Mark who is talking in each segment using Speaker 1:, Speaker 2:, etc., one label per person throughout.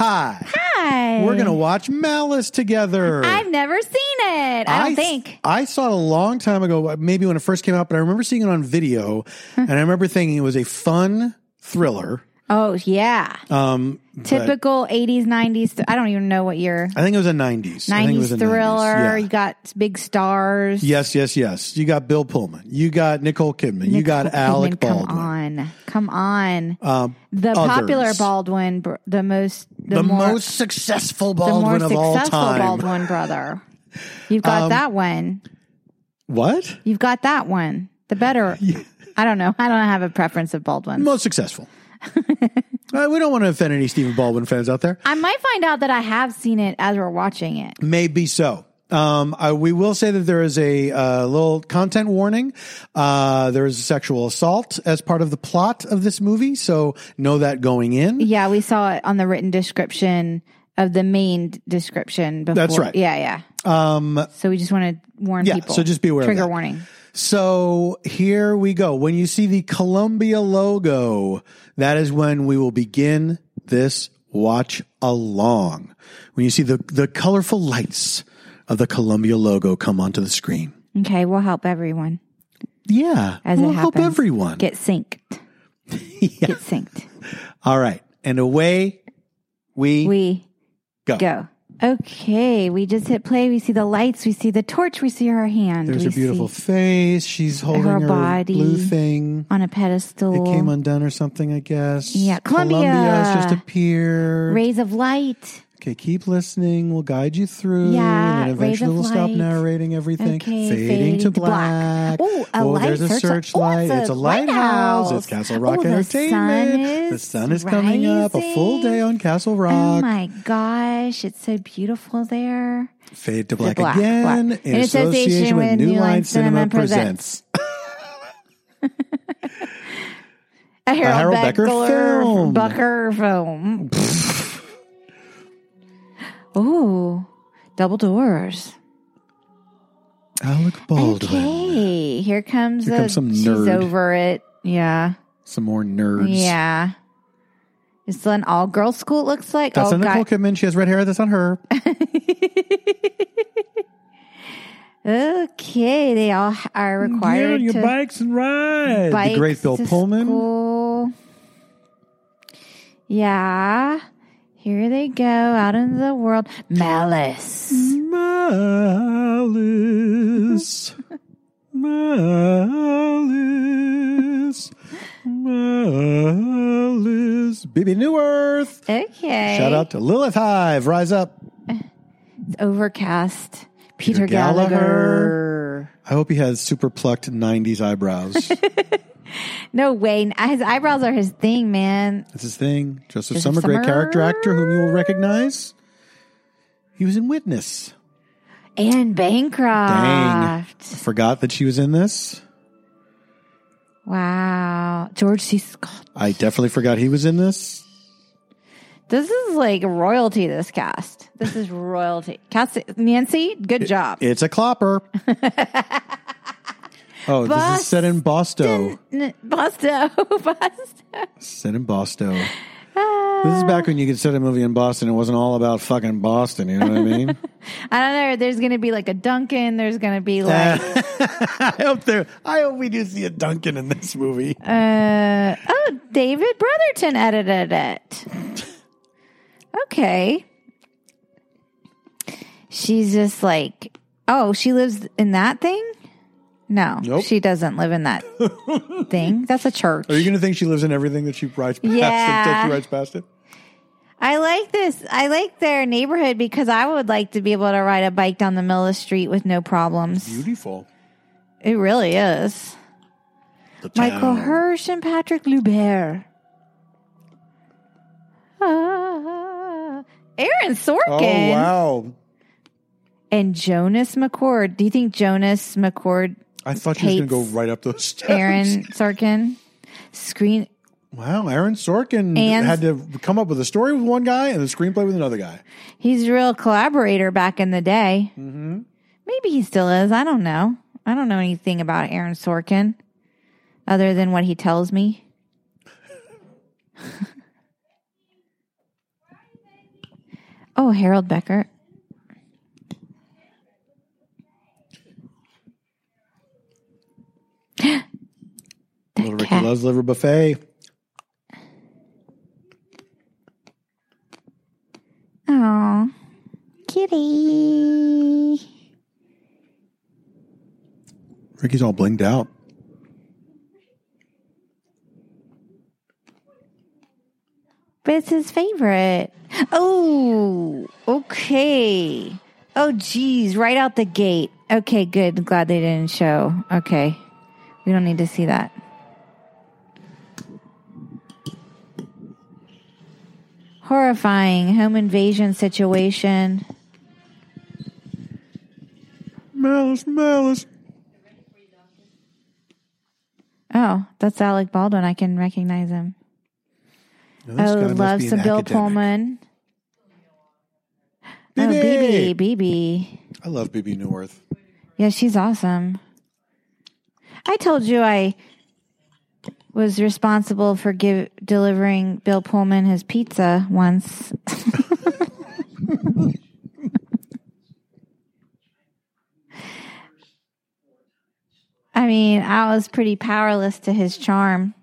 Speaker 1: Hi.
Speaker 2: Hi.
Speaker 1: We're going to watch Malice together.
Speaker 2: I've never seen it. I don't
Speaker 1: I-
Speaker 2: think.
Speaker 1: I saw it a long time ago, maybe when it first came out, but I remember seeing it on video and I remember thinking it was a fun thriller.
Speaker 2: Oh yeah.
Speaker 1: Um,
Speaker 2: Typical 80s, 90s. I don't even know what year.
Speaker 1: I think it was a 90s. I think it
Speaker 2: 90s thriller.
Speaker 1: 90s. Yeah.
Speaker 2: You got big stars.
Speaker 1: Yes, yes, yes. You got Bill Pullman. You got Nicole Kidman. you got
Speaker 2: Nicole
Speaker 1: Alec Baldwin.
Speaker 2: Come on. Come on.
Speaker 1: Um,
Speaker 2: The
Speaker 1: others.
Speaker 2: popular Baldwin, the most, the,
Speaker 1: the,
Speaker 2: more,
Speaker 1: most successful
Speaker 2: the more
Speaker 1: Baldwin of all time.
Speaker 2: Baldwin brother. You've got
Speaker 1: Um,
Speaker 2: that one.
Speaker 1: What?
Speaker 2: You've got that one. The better. I don't know. I don't have a preference of Baldwin.
Speaker 1: Most successful. Uh, we don't want to offend any Stephen Baldwin fans out there.
Speaker 2: I might find out that I have seen it as we're watching it.
Speaker 1: Maybe so. Um, I, we will say that there is a uh, little content warning. Uh, there is a sexual assault as part of the plot of this movie, so know that going in.
Speaker 2: Yeah, we saw it on the written description of the main description. Before.
Speaker 1: That's right.
Speaker 2: Yeah, yeah.
Speaker 1: Um,
Speaker 2: So we just want to warn
Speaker 1: Yeah,
Speaker 2: people.
Speaker 1: so just be aware of
Speaker 2: Trigger warning.
Speaker 1: So here we go. When you see the Columbia logo, that is when we will begin this watch along. When you see the the colorful lights of the Columbia logo come onto the screen.
Speaker 2: Okay, we'll help everyone
Speaker 1: Yeah,
Speaker 2: as
Speaker 1: we'll
Speaker 2: it
Speaker 1: help everyone.
Speaker 2: get synced. Get synced.
Speaker 1: All right, and away we,
Speaker 2: We
Speaker 1: go.
Speaker 2: go. Okay, we just hit play. We see the lights. We see the torch. We see her hand.
Speaker 1: There's
Speaker 2: we
Speaker 1: her beautiful face. She's holding her,
Speaker 2: body.
Speaker 1: blue thing.
Speaker 2: on a pedestal.
Speaker 1: It came undone or something, I guess.
Speaker 2: Yeah, Columbia.
Speaker 1: Columbia's just appeared.
Speaker 2: Rays of light.
Speaker 1: Okay, keep listening. We'll guide you through.
Speaker 2: Yeah,
Speaker 1: and then eventually we'll stop narrating everything.
Speaker 2: Okay,
Speaker 1: fading,
Speaker 2: fading
Speaker 1: to
Speaker 2: to
Speaker 1: black.
Speaker 2: black. Ooh, a
Speaker 1: oh,
Speaker 2: light
Speaker 1: there's a
Speaker 2: searchlight. Oh, it's
Speaker 1: it's a
Speaker 2: a
Speaker 1: lighthouse.
Speaker 2: lighthouse.
Speaker 1: It's Castle Rock
Speaker 2: Oh, the
Speaker 1: Entertainment.
Speaker 2: sun
Speaker 1: the sun is coming up. A full day on Castle
Speaker 2: oh
Speaker 1: Rock.
Speaker 2: Oh my gosh, it's so beautiful there.
Speaker 1: Fade to black,
Speaker 2: black,
Speaker 1: again
Speaker 2: black.
Speaker 1: in association with New Line Cinema presents.
Speaker 2: A Harold,
Speaker 1: Harold Becker film.
Speaker 2: Becker film. Ooh, double doors.
Speaker 1: Ah, Alec Baldwin.
Speaker 2: Okay, here comes,
Speaker 1: Here
Speaker 2: a,
Speaker 1: comes some
Speaker 2: She's
Speaker 1: nerd.
Speaker 2: over it. Yeah,
Speaker 1: Some more nerds.
Speaker 2: yeah. It's an all girls school. It looks like.
Speaker 1: That's
Speaker 2: oh,
Speaker 1: Nicole
Speaker 2: God.
Speaker 1: Kidman. She has red hair. That's on her.
Speaker 2: Okay, they all are required to your
Speaker 1: bikes and ride.
Speaker 2: bikes
Speaker 1: the great Bill
Speaker 2: to
Speaker 1: Pullman.
Speaker 2: school. Yeah. Here they go out into the world. Malice.
Speaker 1: Malice. Malice. Malice. Bebe Neuwirth.
Speaker 2: Okay.
Speaker 1: Shout out to Lilith Hive. Rise up.
Speaker 2: It's overcast. Peter,
Speaker 1: Peter Gallagher.
Speaker 2: Gallagher.
Speaker 1: I hope he has super plucked 90s eyebrows.
Speaker 2: No way. His eyebrows are his thing, man.
Speaker 1: That's his thing. Joseph,
Speaker 2: Josef
Speaker 1: Sommer, great character actor whom you will recognize. He was in Witness.
Speaker 2: And Bancroft.
Speaker 1: Dang.
Speaker 2: Bancroft.
Speaker 1: Forgot that she was in this.
Speaker 2: Wow. George C. Scott.
Speaker 1: I definitely forgot he was in this.
Speaker 2: This is like royalty, this cast. This is royalty. Cast Nancy, good job.
Speaker 1: It's a clopper. oh, this is set in Boston.
Speaker 2: N- Busto. Busto.
Speaker 1: Set in Boston. This is back when you could set a movie in Boston. It wasn't all about fucking Boston. You know what I mean?
Speaker 2: I don't know. There's going to be like a Duncan. There's going to be like,
Speaker 1: I hope there. I hope we do see a Duncan in this movie.
Speaker 2: uh, oh, David Bretherton edited it. Okay. She's just like, oh, she lives in that thing? No,
Speaker 1: Nope.
Speaker 2: she doesn't live in that thing. That's a church.
Speaker 1: Are you going to think she lives in everything that she writes past
Speaker 2: Yeah.
Speaker 1: until she writes past it?
Speaker 2: I like this. I like their neighborhood because I would like to be able to ride a bike down the middle of the street with no problems.
Speaker 1: Beautiful.
Speaker 2: It really is. Michael. Hirsch and Patrick Loubert. Ah, Aaron Sorkin
Speaker 1: Oh wow!
Speaker 2: and Jonas McCord. Do you think Jonas McCord,
Speaker 1: I thought she was going to go right up those steps.
Speaker 2: Aaron Sorkin, screen?
Speaker 1: Wow, Aaron Sorkin
Speaker 2: And-
Speaker 1: had to come up with a story with one guy and a screenplay with another guy.
Speaker 2: He's a real collaborator back in the day. Mm-hmm. Maybe he still is. I don't know. I don't know anything about Aaron Sorkin other than what he tells me. Oh, Harold Becker.
Speaker 1: Little Ricky loves liver buffet.
Speaker 2: Oh, kitty.
Speaker 1: Ricky's all blinged out.
Speaker 2: But it's his favorite. Oh, okay. Oh, geez, right out the gate. Okay, good. Glad they didn't show. Okay. We don't need to see that. Horrifying home invasion situation.
Speaker 1: Malice, malice.
Speaker 2: Oh, that's Alec Baldwin. I can recognize him.
Speaker 1: Now,
Speaker 2: Oh, love some Bill
Speaker 1: academic.
Speaker 2: Pullman. Oh,
Speaker 1: Bebe.
Speaker 2: Bebe, Bebe.
Speaker 1: I love Bebe Neuwirth.
Speaker 2: Yeah, she's awesome. I told you I was responsible for give, delivering Bill Pullman his pizza once. I mean, I was pretty powerless to his charm.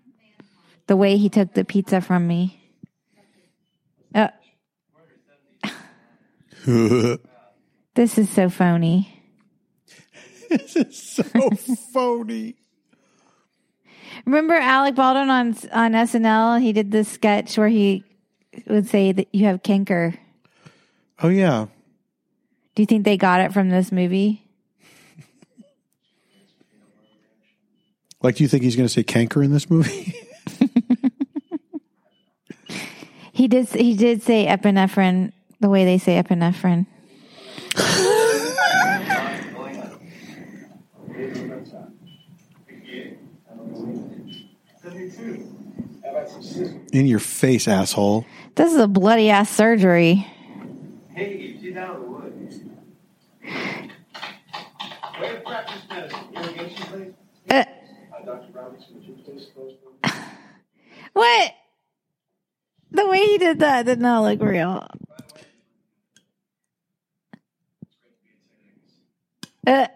Speaker 2: The way he took the pizza from me. Uh, this is so phony.
Speaker 1: this is so phony.
Speaker 2: Remember Alec Baldwin on on SNL? He did this sketch where he would say that you have canker.
Speaker 1: Oh yeah.
Speaker 2: Do you think they got it from this movie?
Speaker 1: Like, do you think he's going to say canker in this movie?
Speaker 2: He did. He did say epinephrine the way they say epinephrine.
Speaker 1: In your face, asshole.
Speaker 2: This is a bloody ass surgery.
Speaker 3: Hey, she's out of the woods. Where to practice medicine? Irrigation place?
Speaker 2: Uh,
Speaker 3: Uh, Dr. Robinson, would you please close the
Speaker 2: what? The way he did that did not look real. Uh,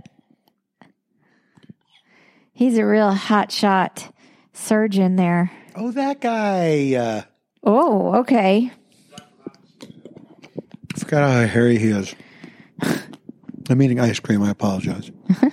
Speaker 2: he's a real hot shot surgeon there.
Speaker 1: Oh, that guy. Uh,
Speaker 2: Oh, okay.
Speaker 1: I forgot how hairy he is. I'm eating ice cream. I apologize.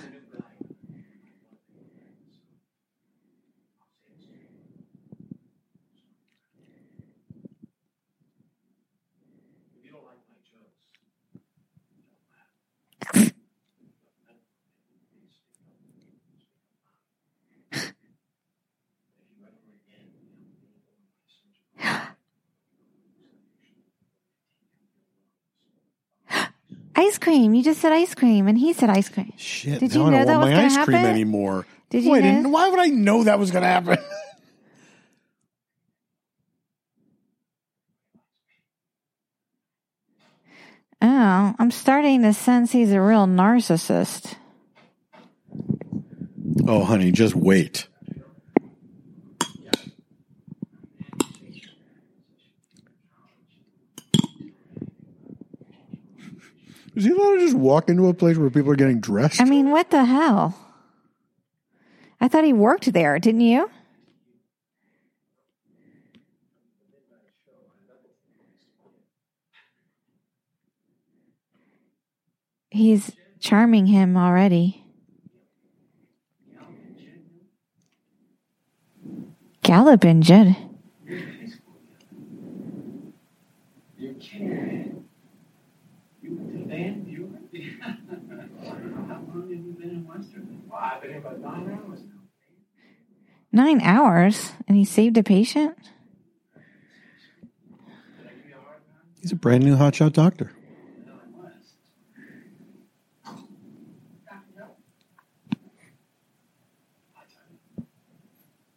Speaker 2: Ice cream. You just said ice cream, and he said ice cream.
Speaker 1: Shit.
Speaker 2: Did
Speaker 1: now
Speaker 2: you
Speaker 1: I
Speaker 2: know
Speaker 1: don't
Speaker 2: that
Speaker 1: want
Speaker 2: was
Speaker 1: my ice cream
Speaker 2: happen?
Speaker 1: anymore.
Speaker 2: Did you
Speaker 1: Why,
Speaker 2: know?
Speaker 1: why would I know that was going to happen?
Speaker 2: Oh, I'm starting to sense he's a real narcissist.
Speaker 1: oh, honey, just wait. Is he allowed to just walk into a place where people are getting dressed?
Speaker 2: I mean, what the hell? I thought he worked there, didn't you? He's charming him already. Gallop and Jed.
Speaker 3: You're. You went to the band? You went? How long have you been in Western? Well, I've been here about nine hours now.
Speaker 2: Nine hours, and he saved a patient?
Speaker 1: He's a brand new hotshot doctor.
Speaker 3: No, I was.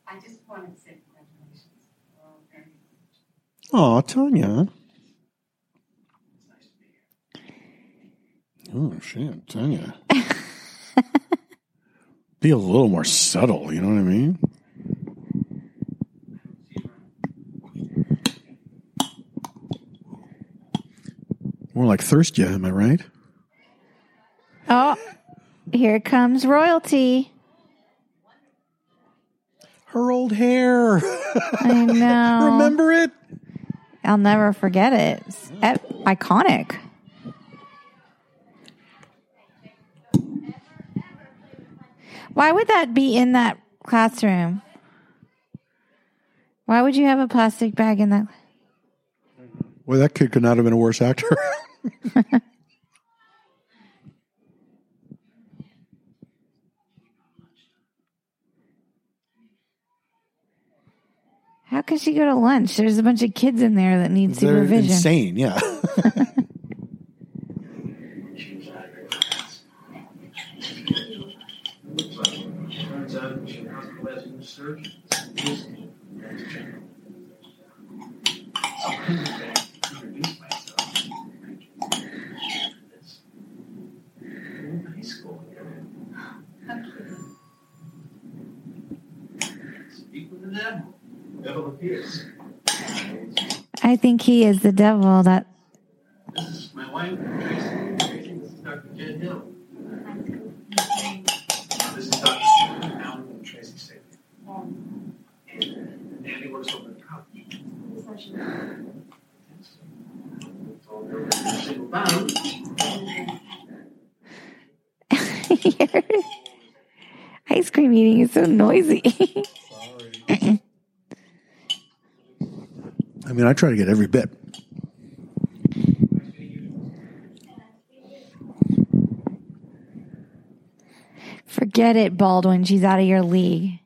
Speaker 4: I just wanted to say congratulations. Oh, very
Speaker 1: Oh, Tanya. Oh, shit, Tanya. Be a little more subtle, you know what I mean? More like thirst you, am I right?
Speaker 2: Oh, here comes royalty.
Speaker 1: Her old hair.
Speaker 2: I know.
Speaker 1: Remember it?
Speaker 2: I'll never forget it. It's iconic. Why would that be in that classroom? Why would you have a plastic bag in that?
Speaker 1: Well, that kid could not have been a worse actor.
Speaker 2: How could she go to lunch? There's a bunch of kids in there that need
Speaker 1: They're
Speaker 2: supervision.
Speaker 1: insane. Yeah.
Speaker 3: She was out of her class. Turns out she hospitalized in the surgeon. Introduce myself. In high school. Speak with the devil. Devil appears.
Speaker 2: I think he is the devil. That
Speaker 3: This is my wife, Tracy. This is Dr. Jed Hill. This is Dr. And Tracy Sager. And Andy works over the college. Told her we're single bound.
Speaker 2: Ice cream eating is so noisy.
Speaker 1: I mean, I try to get every bit.
Speaker 2: Forget it, Baldwin. She's out of your league.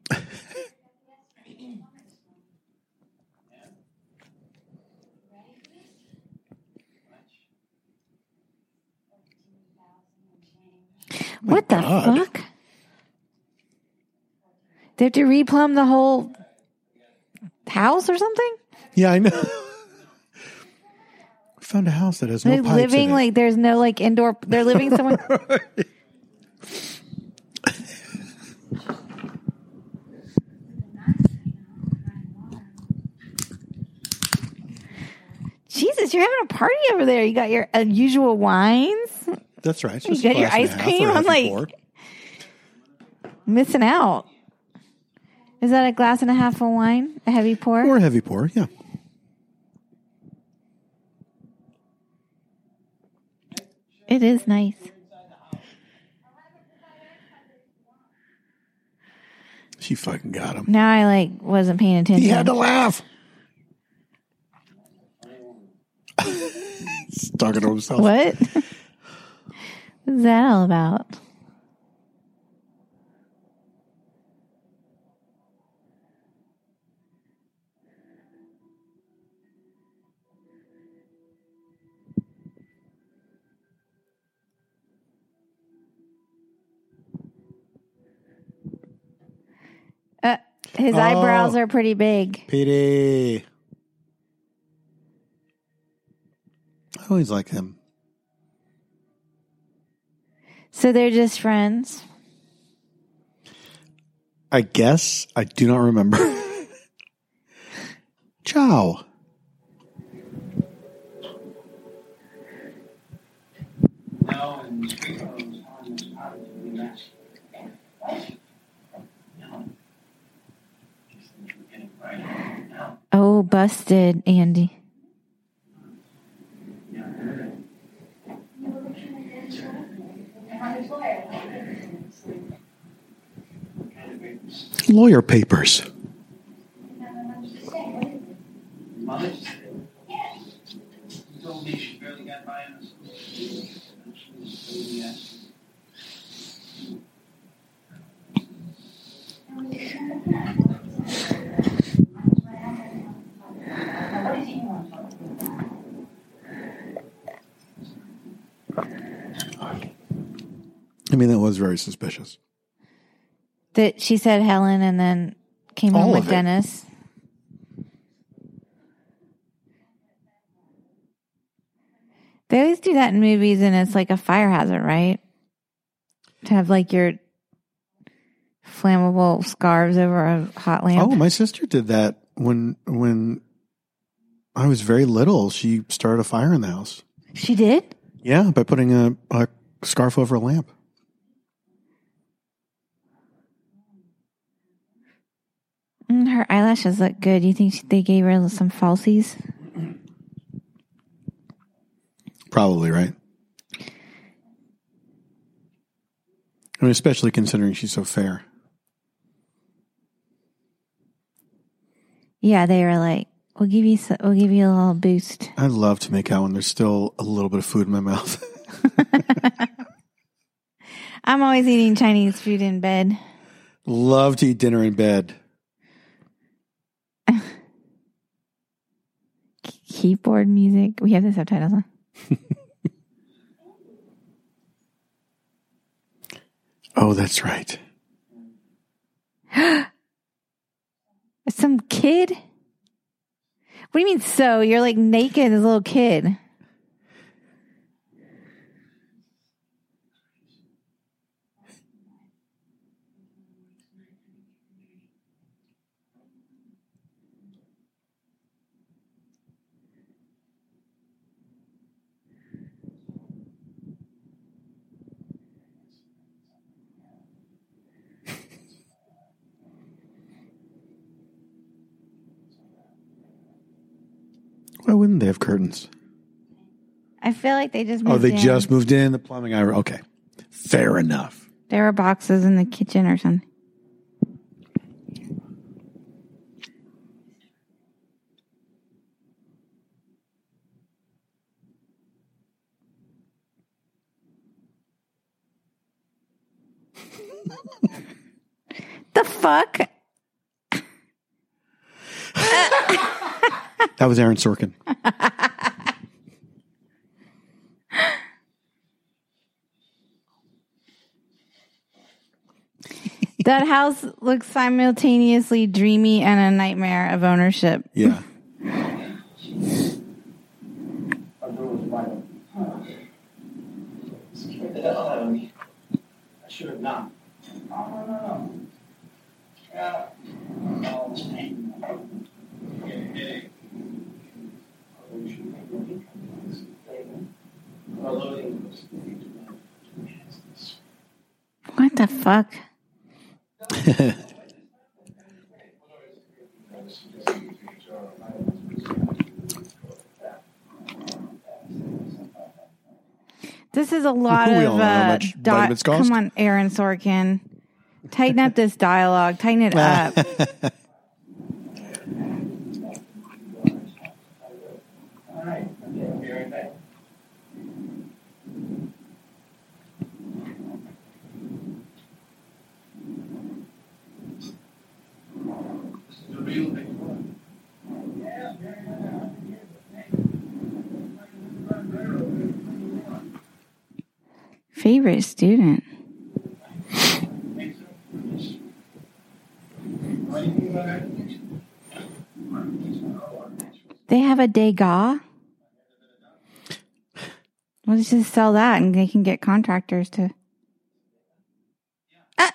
Speaker 2: What the
Speaker 1: God.
Speaker 2: fuck? They have to replumb the whole house or something?
Speaker 1: Yeah, I know. I found a house that has no
Speaker 2: They're
Speaker 1: pipes
Speaker 2: living
Speaker 1: in it.
Speaker 2: like there's no like indoor. They're living somewhere. Jesus, you're having a party over there. You got your unusual wines.
Speaker 1: That's right.
Speaker 2: You got your
Speaker 1: glass and a
Speaker 2: ice cream? I'm like-. Missing out. Is that a glass and a half of wine? A heavy pour?
Speaker 1: or a heavy pour. Yeah.
Speaker 2: It is nice.
Speaker 1: She fucking got him.
Speaker 2: Now I like wasn't paying attention.
Speaker 1: He had to laugh. He's talking to himself.
Speaker 2: What? What's that all about? His
Speaker 1: Oh.
Speaker 2: eyebrows are pretty big.
Speaker 1: Petey. I always like him.
Speaker 2: So they're just friends.
Speaker 1: I guess I do not remember. Ciao.
Speaker 3: No, and um, telling us how to be next. No. Just think we're getting right now.
Speaker 2: Oh, busted, Andy.
Speaker 1: Lawyer papers.
Speaker 3: Mother just said, you told me she barely got by on the school. And she was so yes.
Speaker 1: I mean, that was very suspicious.
Speaker 2: That she said Helen and then came
Speaker 1: All
Speaker 2: home with
Speaker 1: it.
Speaker 2: Dennis. They always do that in movies and it's like a fire hazard, right? To have like your flammable scarves over a hot lamp.
Speaker 1: Oh, my sister did that when when I was very little. She started a fire in the house.
Speaker 2: She did?
Speaker 1: Yeah, by putting a, a scarf over a lamp.
Speaker 2: Mm, Mm, her eyelashes look good. You think she- they gave her some falsies?
Speaker 1: Probably, right? I mean, especially considering she's so fair.
Speaker 2: Yeah, they were like, "We'll give you, s- we'll give you a little boost."
Speaker 1: I love to make out when there's still a little bit of food in my mouth.
Speaker 2: I'm always eating Chinese food in bed.
Speaker 1: love to eat dinner in bed.
Speaker 2: Keyboard music. We have the subtitles on.
Speaker 1: Oh, that's right.
Speaker 2: Some kid? What do you mean so? You're like naked as a little kid.
Speaker 1: Why wouldn't they have curtains?
Speaker 2: I feel like they just
Speaker 1: Oh,
Speaker 2: moved
Speaker 1: they
Speaker 2: in.
Speaker 1: just moved in. The plumbing. I okay. Fair enough.
Speaker 2: There were boxes in the kitchen or something. the fuck?
Speaker 1: That was Aaron Sorkin.
Speaker 2: That house looks simultaneously dreamy and a nightmare of ownership.
Speaker 1: Yeah.
Speaker 3: A door was wide open. Scared the hell out of me. I should have knocked. Oh, no, no, no. Yeah. Oh, it's pain.
Speaker 2: What the fuck? This is a lot
Speaker 1: We
Speaker 2: of
Speaker 1: all
Speaker 2: uh, di-
Speaker 1: cost.
Speaker 2: Come on, Aaron Sorkin. Tighten up this dialogue. Tighten it up.
Speaker 3: All right. Okay, I'll be right back. This is the real big one. Yeah, yeah, yeah.
Speaker 2: Favorite student. They have a Degas. Let's just sell that and they can get contractors to. Ah!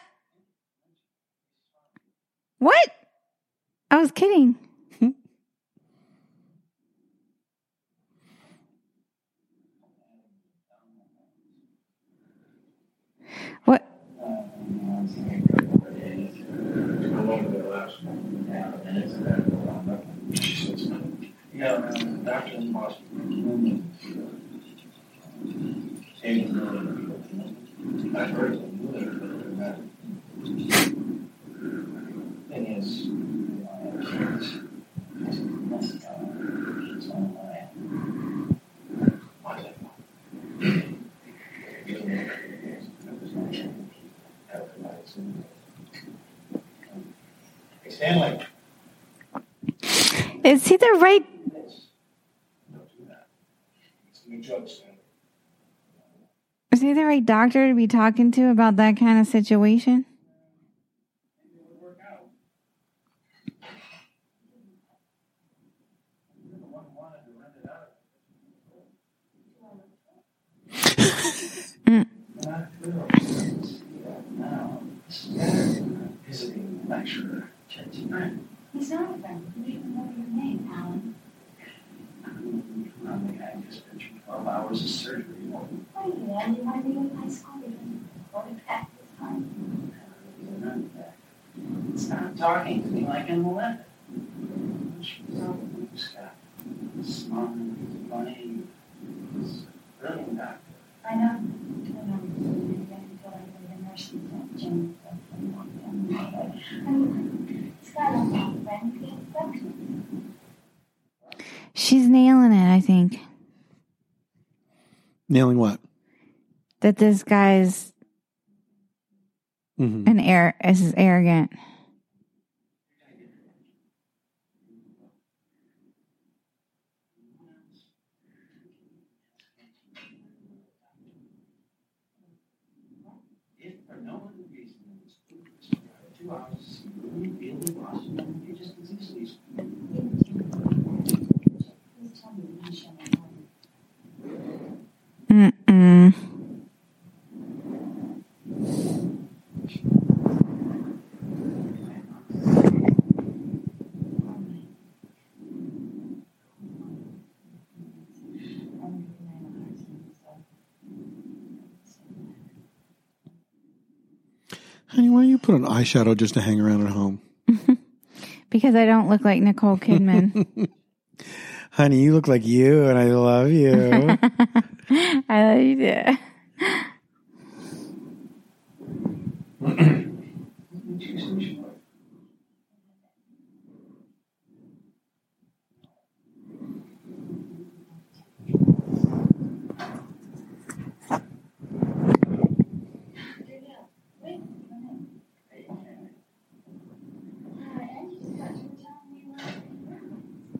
Speaker 2: What? I was kidding. what?
Speaker 3: Yeah, is, you I have kids. It's online. Whatever. Hey, Stanley.
Speaker 2: Is he the right?
Speaker 3: Don't do that. It's a new Stanley.
Speaker 2: Is he the right doctor to be talking to about that kind of situation?
Speaker 4: He's not a friend. You should know your name, Alan.
Speaker 3: The guy who's 12 hours of surgery.
Speaker 4: Wait, man, you want to be in high school? You're going to practice hard.
Speaker 3: Remember that. Stop talking to me like I'm 11. Scott. Smart, funny, brilliant doctor.
Speaker 4: I know. I know. You feel like the nurses at gym. I mean, Scott, I'm not friend.
Speaker 2: She's nailing it, I think.
Speaker 1: Nailing what?
Speaker 2: That this guy's
Speaker 1: hmm
Speaker 2: an air is arrogant.
Speaker 1: Honey, why don't you put on eyeshadow just to hang around at home?
Speaker 2: Because I don't look like Nicole Kidman.
Speaker 1: Honey, you look like you, and I love you.
Speaker 2: I love you too.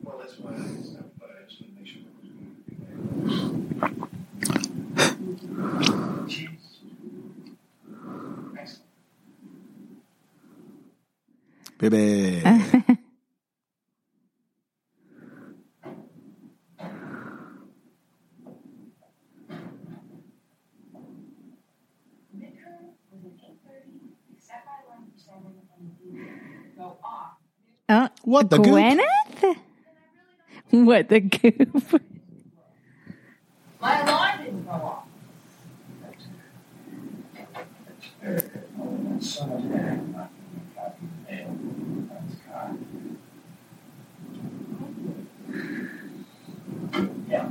Speaker 3: Well, that's why I stopped by. I just want to make sure. Cheese. Excellent.
Speaker 1: Baby.
Speaker 4: Midterm was at eight thirty, except by one for seven and the go off.
Speaker 1: What the goop?
Speaker 2: Gwyneth? What the goop?
Speaker 4: My alarm didn't go off.
Speaker 3: Very good. Oh, that's so much better. Not copy the mail. That's car. Yeah.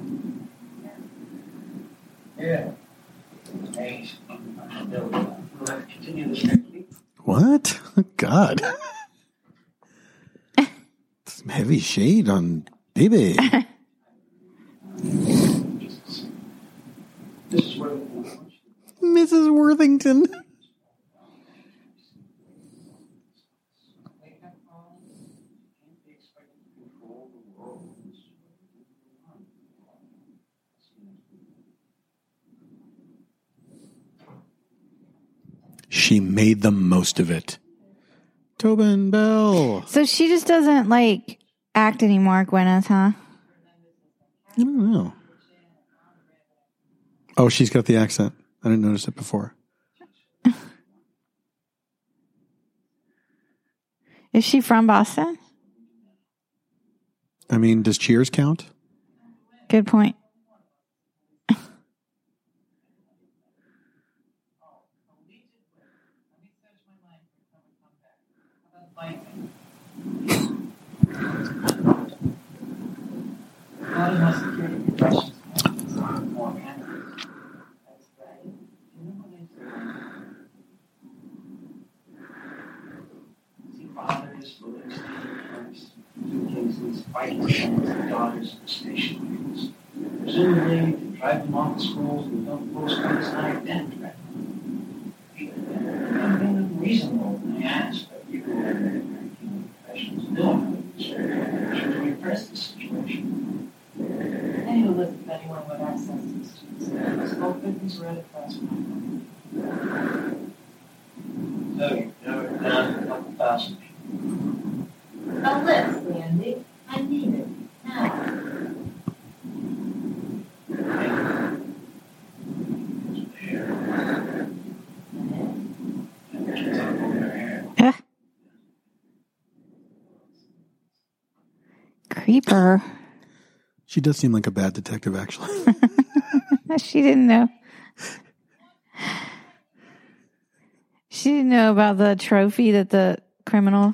Speaker 3: Yeah. Amazing. We'll have to continue this next week.
Speaker 1: What? God. Some heavy shade on baby.
Speaker 3: This is where we
Speaker 1: Mrs. Worthington.
Speaker 3: wake up call. Can't be expected to control the world. This is what we want. See you next week.
Speaker 1: She made the most of it. Tobin Bell.
Speaker 2: So she just doesn't like act anymore, Gwyneth, huh?
Speaker 1: I don't know. Oh, she's got the accent. I didn't notice it before.
Speaker 2: Is she from Boston?
Speaker 1: I mean, does Cheers count?
Speaker 2: Good point.
Speaker 3: Not enough security questions. More candidates. That's right. You know what they say? See fathers, Livingston, Ernst, Kingsleys, fighting sons and daughters of the station leaders. Presumably drive them off to schools and don't post on side death threat. I'm being unreasonable when I ask, but you human professionals know to repress the situation.
Speaker 5: Any who listen to anyone with access to these students. Both victims were at a classroom.
Speaker 3: So you've never done a couple thousand people.
Speaker 4: A list, Andy. I need it. Now.
Speaker 2: Ugh. Creeper.
Speaker 1: She does seem like a bad detective, actually.
Speaker 2: she didn't know. She didn't know about the trophy that the criminal.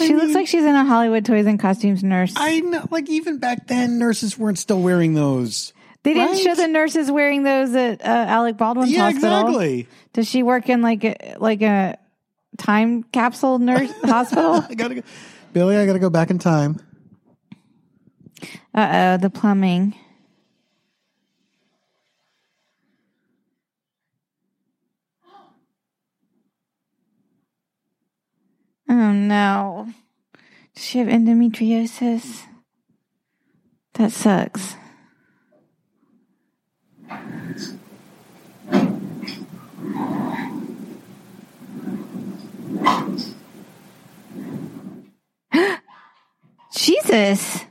Speaker 1: I
Speaker 2: She looks like she's in a Hollywood Toys and Costumes nurse.
Speaker 1: I know, like even back then, nurses weren't still wearing those.
Speaker 2: they didn't
Speaker 1: right?
Speaker 2: show the nurses wearing those at uh, Alec Baldwin's
Speaker 1: yeah,
Speaker 2: hospital.
Speaker 1: exactly.
Speaker 2: Does she work in like a like a time capsule nurse hospital?
Speaker 1: I gotta go, Billy. I gotta go back in time.
Speaker 2: Uh oh, the plumbing. Oh no. Does she have endometriosis? That sucks. Jesus.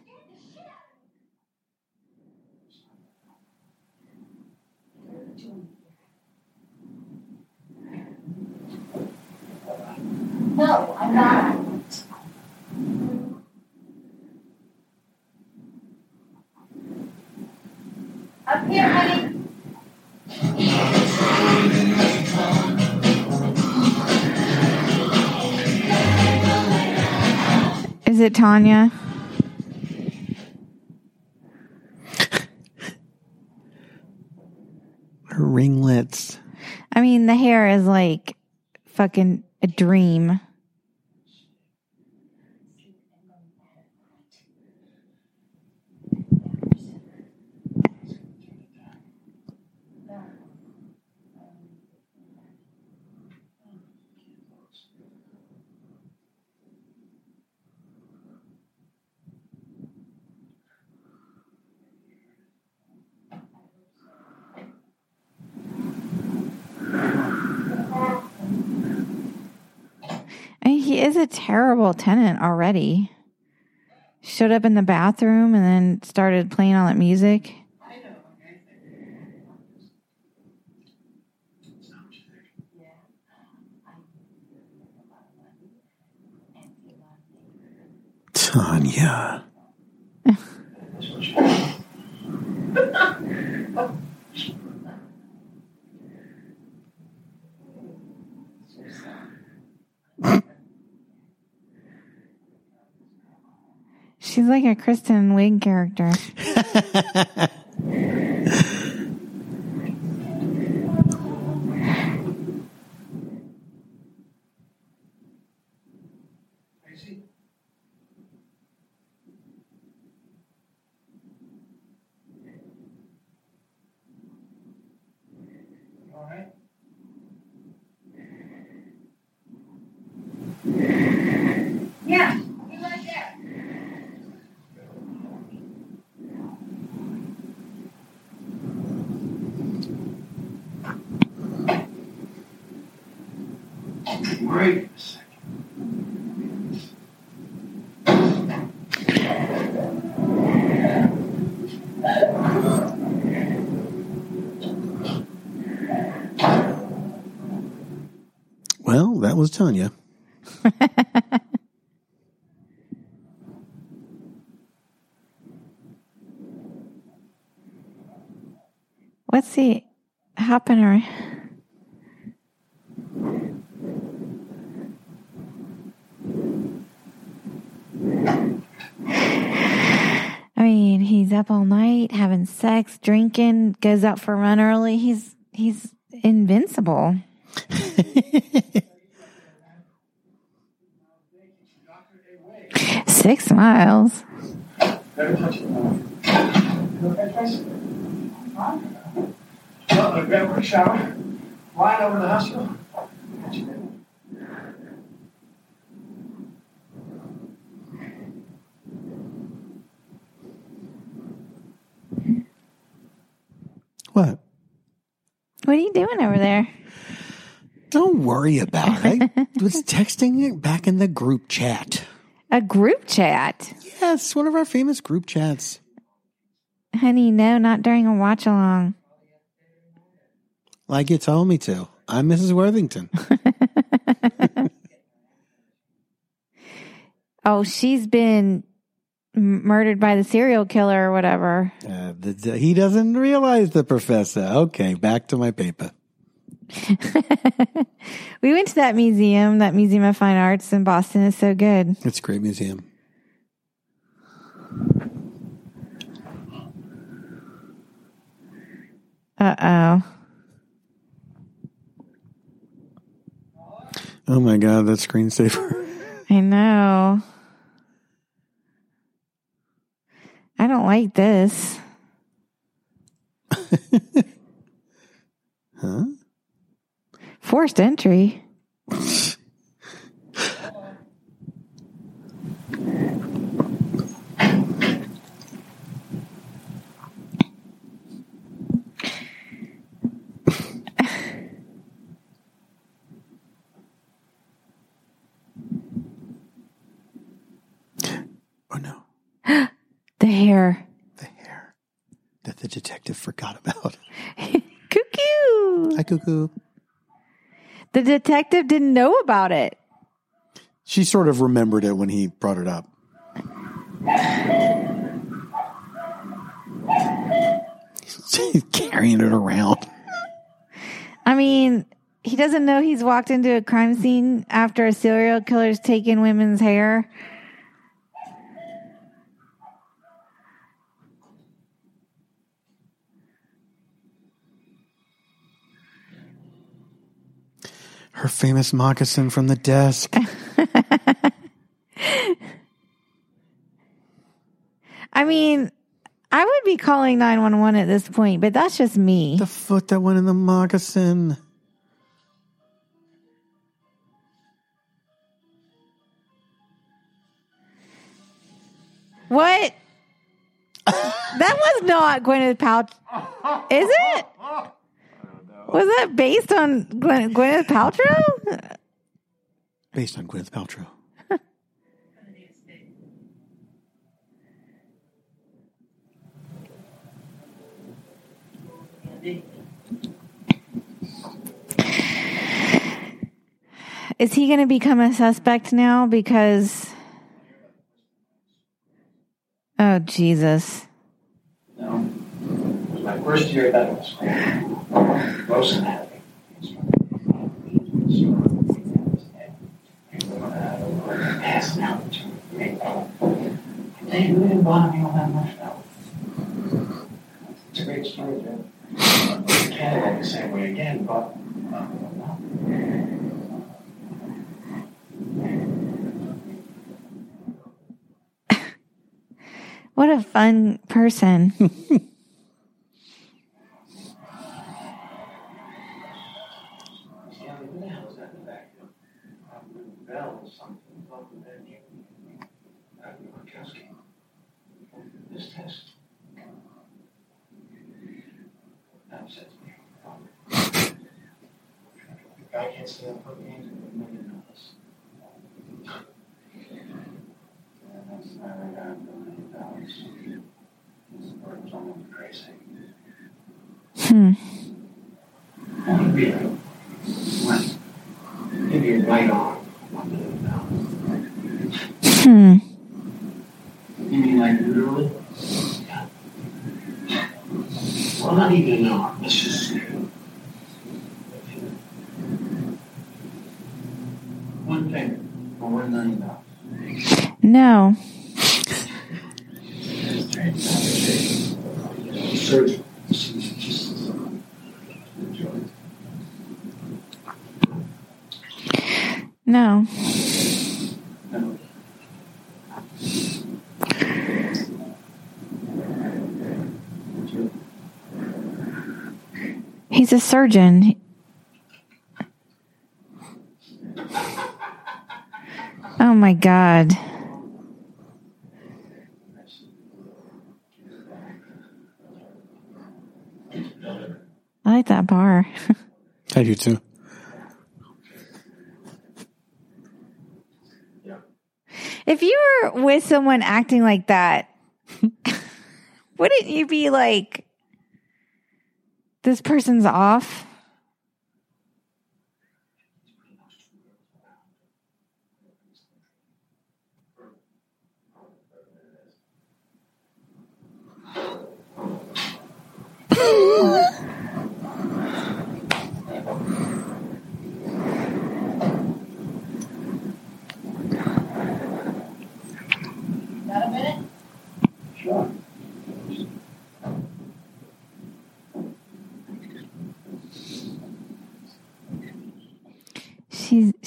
Speaker 4: No, I'm not. Up here, honey.
Speaker 2: Is it Tanya?
Speaker 1: Her ringlets.
Speaker 2: I mean, the hair is like fucking a dream. He is a terrible tenant already. Showed up in the bathroom and then started playing all that music.
Speaker 1: Tanya.
Speaker 2: She's like a Kristen Wiig character.
Speaker 1: That was Tanya.
Speaker 2: What's he happening? I mean, he's up all night having sex, drinking, goes out for a run early. He's he's invincible. Six miles.
Speaker 3: Never touch it. You okay, Tracy? Well, I'm gonna grab her miles. shower. Line over the hospital. Catch you there.
Speaker 1: What?
Speaker 2: What are you doing over there?
Speaker 1: Don't worry about it. I was texting it back in the group chat.
Speaker 2: A group chat.
Speaker 1: Yes, one of our famous group chats.
Speaker 2: Honey, no, not during a watch along.
Speaker 1: Like you told me to. I'm Mrs. Worthington.
Speaker 2: Oh, she's been murdered by the serial killer or whatever.
Speaker 1: Uh, the, he doesn't realize the professor. Okay, back to my paper.
Speaker 2: we went to that museum, that Museum of Fine Arts in Boston is so good.
Speaker 1: It's a great museum.
Speaker 2: Uh oh.
Speaker 1: Oh my god, that screensaver.
Speaker 2: I know. I don't like this.
Speaker 1: huh?
Speaker 2: Forced entry.
Speaker 1: Oh no,
Speaker 2: The hair.
Speaker 1: the hair that the detective forgot about.
Speaker 2: Cuckoo.
Speaker 1: Hi, cuckoo.
Speaker 2: The detective didn't know about it.
Speaker 1: She sort of remembered it when he brought it up. He's carrying it around.
Speaker 2: I mean, he doesn't know he's walked into a crime scene after a serial killer's taken women's hair.
Speaker 1: Her famous moccasin from the desk.
Speaker 2: I mean, I would be calling 911 at this point, but that's just me.
Speaker 1: the foot that went in the moccasin.
Speaker 2: What? that was not Gwyneth Paltrow. Is it? Was that based on Gwen- Gwyneth Paltrow?
Speaker 1: Based on Gwyneth Paltrow.
Speaker 2: Is he going to become a suspect now? Because. Oh, Jesus.
Speaker 3: No. It was my first year at medical school. most Gross anatomy. Passing out. Dave, we didn't bother me all that much now. It's a great story, Jim. You can't go the same way again, but.
Speaker 2: What a fun person.
Speaker 3: Yeah, who the hell is that in the back? Um, Bell or something, above the bed here. Uh, Markowski. This test. That upsets me. The guy can't stand up, in the million dollars. Yeah, that's not a with bird was almost crazy.
Speaker 2: Hmm.
Speaker 3: Dollars.
Speaker 2: Hmm.
Speaker 3: You mean like literally? Yeah. Well, not even hour. Let's just. One finger for one million dollars.
Speaker 2: No. No.
Speaker 3: No.
Speaker 2: He's a surgeon. Oh my God. I like that bar.
Speaker 1: I do too.
Speaker 2: If you were with someone acting like that, wouldn't you be like, this person's off?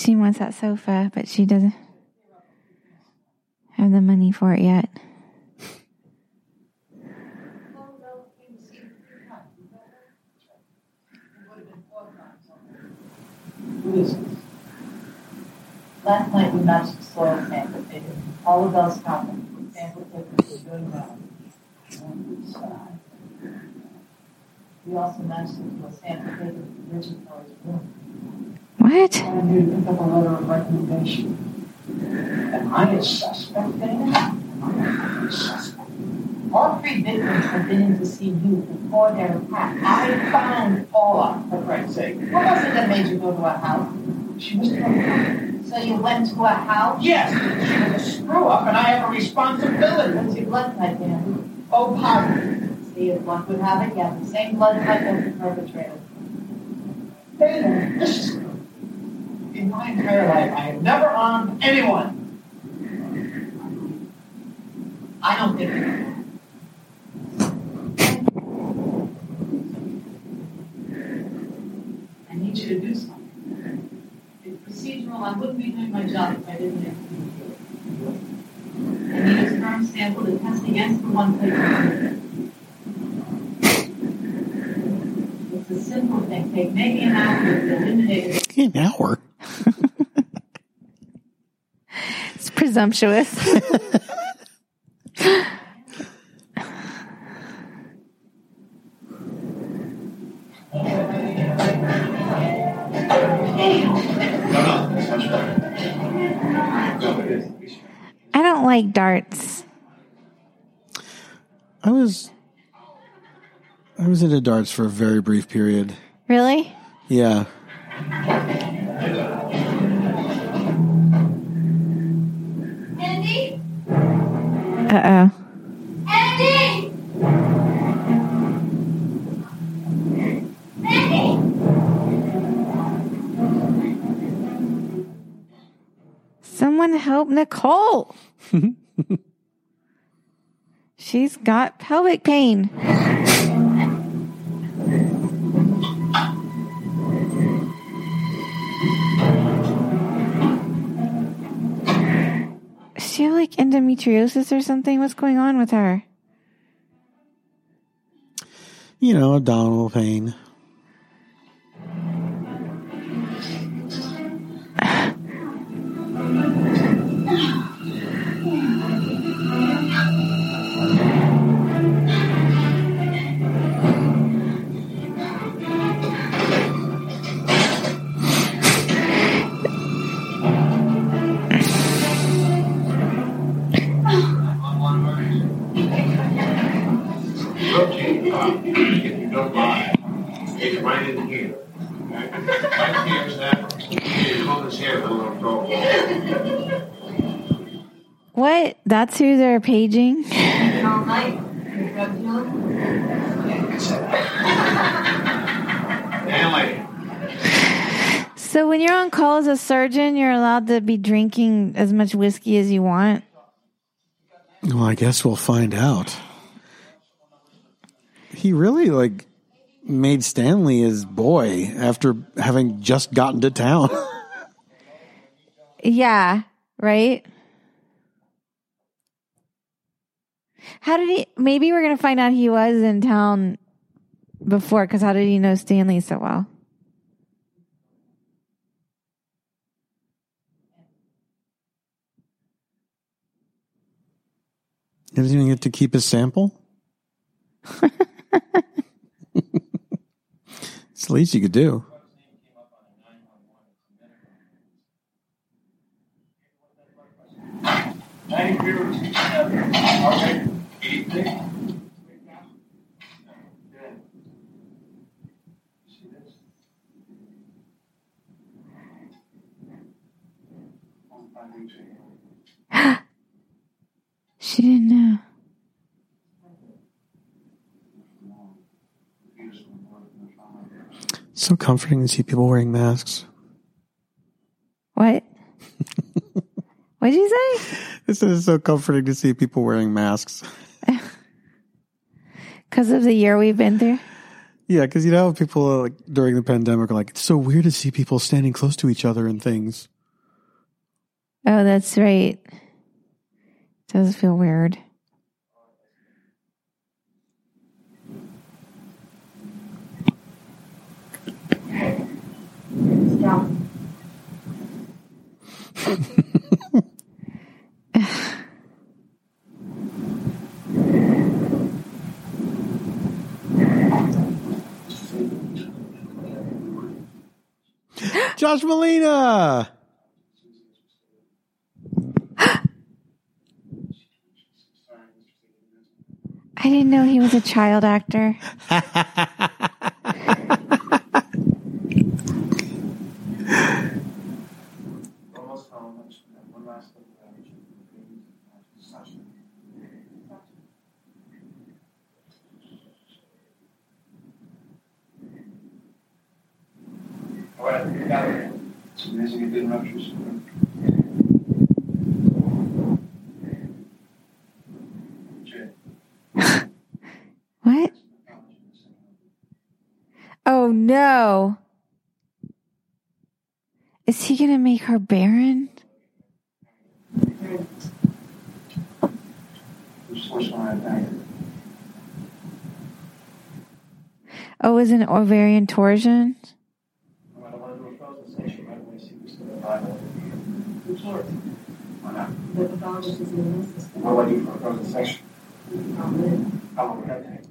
Speaker 2: She wants that sofa, but she doesn't have the money for it yet.
Speaker 4: Last night we matched the soil sample taken. All of those with sample taken were good enough. We also matched it to a sample taken from Richard Kelly's room.
Speaker 2: What?
Speaker 3: I need to pick up a letter of recommendation. Am I a suspect, Dana? Am I a suspect?
Speaker 4: All three victims been in to see you before their attack.
Speaker 3: I found Paula, for Christ's sake.
Speaker 4: What was it that made you go to a house?
Speaker 3: She was coming.
Speaker 4: So you went to a house?
Speaker 3: Yes, she was a screw up, and I have a responsibility.
Speaker 4: What's your blood type, Dan?
Speaker 3: Oh, positive.
Speaker 4: See, if one would have it, you have the same blood type as the perpetrator.
Speaker 3: Dana, this is. In my entire life, I have never harmed anyone.
Speaker 4: I don't think you I need you to do something. It's procedural. I wouldn't be doing job if I didn't have to it. I need a sperm sample to test against the one taken. It's a simple thing. Take maybe an hour to eliminate it.
Speaker 1: An hour.
Speaker 2: It's presumptuous. like darts.
Speaker 1: I was I was into darts for a very brief period.
Speaker 2: Really?
Speaker 1: Yeah.
Speaker 6: Andy?
Speaker 2: Uh oh.
Speaker 6: Andy? Andy?
Speaker 2: Someone help Nicole. She's got pelvic pain. Does she have like endometriosis or something? What's going on with her?
Speaker 1: You know, abdominal pain.
Speaker 2: What? That's who they're paging? So when you're on call as a surgeon, you're allowed to be drinking as much whiskey as you want.
Speaker 1: Well, I guess we'll find out. He really like made Stanley his boy after having just gotten to town.
Speaker 2: Yeah, right? How did he? Maybe we're going to find out he was in town before because how did he know Stanley so well?
Speaker 1: He doesn't even get to keep his sample. it's the least you could do.
Speaker 3: Thank you. Okay. Evening. See this? One five weeks ago.
Speaker 2: She didn't know.
Speaker 1: It's so comforting to see people wearing masks.
Speaker 2: What? What'd you say?
Speaker 1: This is so comforting to see people wearing masks.
Speaker 2: Because of the year we've been through?
Speaker 1: Yeah, because you know people uh, like during the pandemic are like, it's so weird to see people standing close to each other and things.
Speaker 2: Oh, that's right. It Does feel weird.
Speaker 4: Stop.
Speaker 1: Josh Malina.
Speaker 2: I didn't know he was a child actor.
Speaker 3: It's amazing didn't.
Speaker 2: What? Oh no. Is he going to make her barren? Oh, is it an ovarian torsion?
Speaker 3: I don't want to do a frozen section right away. See who's still alive.
Speaker 4: You can't. The pathologist is in the system.
Speaker 3: What do I do for a frozen section?
Speaker 4: Um,
Speaker 3: How long would that take?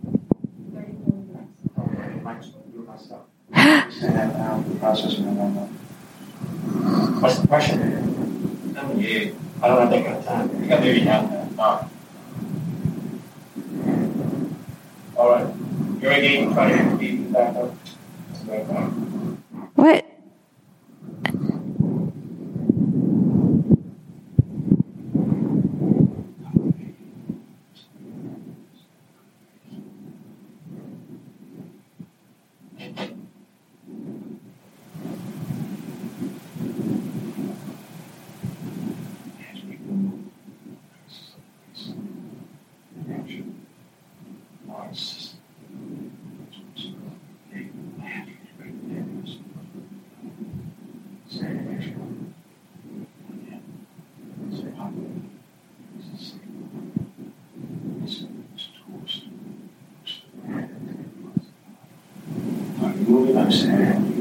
Speaker 4: thirty-four minutes.
Speaker 3: Oh, I might just do it myself. Say that now, the process and then one What's the pressure? Seventy-eight. I don't have that kind of time. I got maybe half that. No. All right. You're again, try to get beat back. Back up.
Speaker 2: What?
Speaker 3: Moving, I'm saying.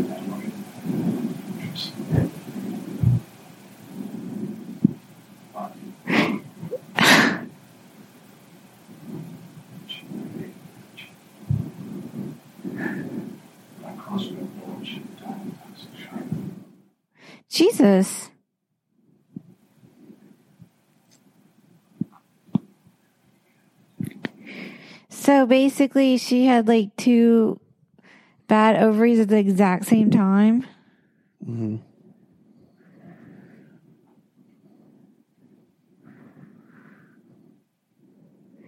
Speaker 2: Jesus. So basically, she had like two bad ovaries at the exact same time. Mm-hmm.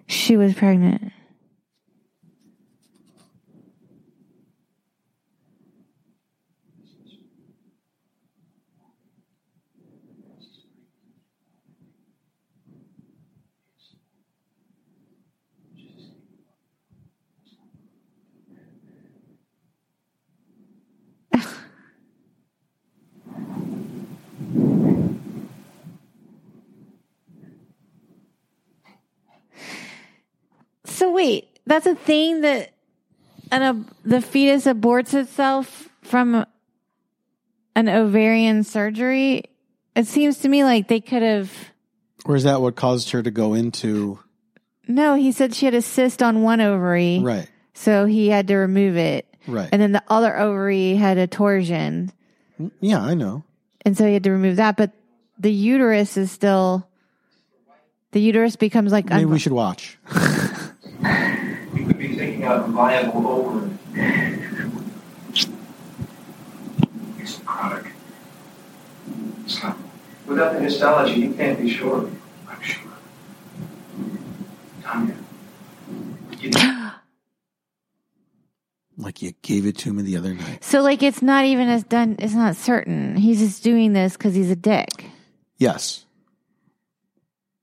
Speaker 2: She was pregnant. So wait, that's a thing that an ab- the fetus aborts itself from an ovarian surgery. It seems to me like they could have.
Speaker 1: Or is that what caused her to go into?
Speaker 2: No, he said she had a cyst on one ovary,
Speaker 1: Right,
Speaker 2: so he had to remove it,
Speaker 1: right.
Speaker 2: and then the other ovary had a torsion,
Speaker 1: yeah, I know.
Speaker 2: and so he had to remove that. But the uterus is still. The uterus becomes like
Speaker 1: Maybe
Speaker 2: un-
Speaker 1: we should watch.
Speaker 3: We could be taking out a viable ovary. It's necrotic. Stop. Without the histology, you can't be sure. I'm sure. Tanya. You
Speaker 1: Like you gave it to me the other night.
Speaker 2: So like it's not even as done. It's not certain. He's just doing this because he's a dick,
Speaker 1: Yes.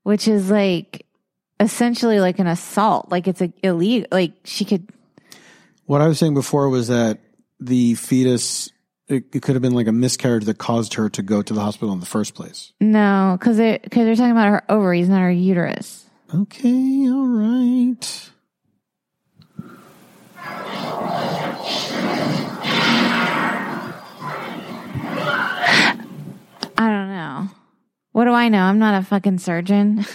Speaker 2: which is like essentially like an assault. Like it's a illegal. Like she could.
Speaker 1: What I was saying before was that the fetus it, it could have been like a miscarriage that caused her to go to the hospital in the first place.
Speaker 2: No, because they're, cause they're talking about her ovaries, not her uterus.
Speaker 1: Okay, all right.
Speaker 2: I don't know. What do I know? I'm not a fucking surgeon.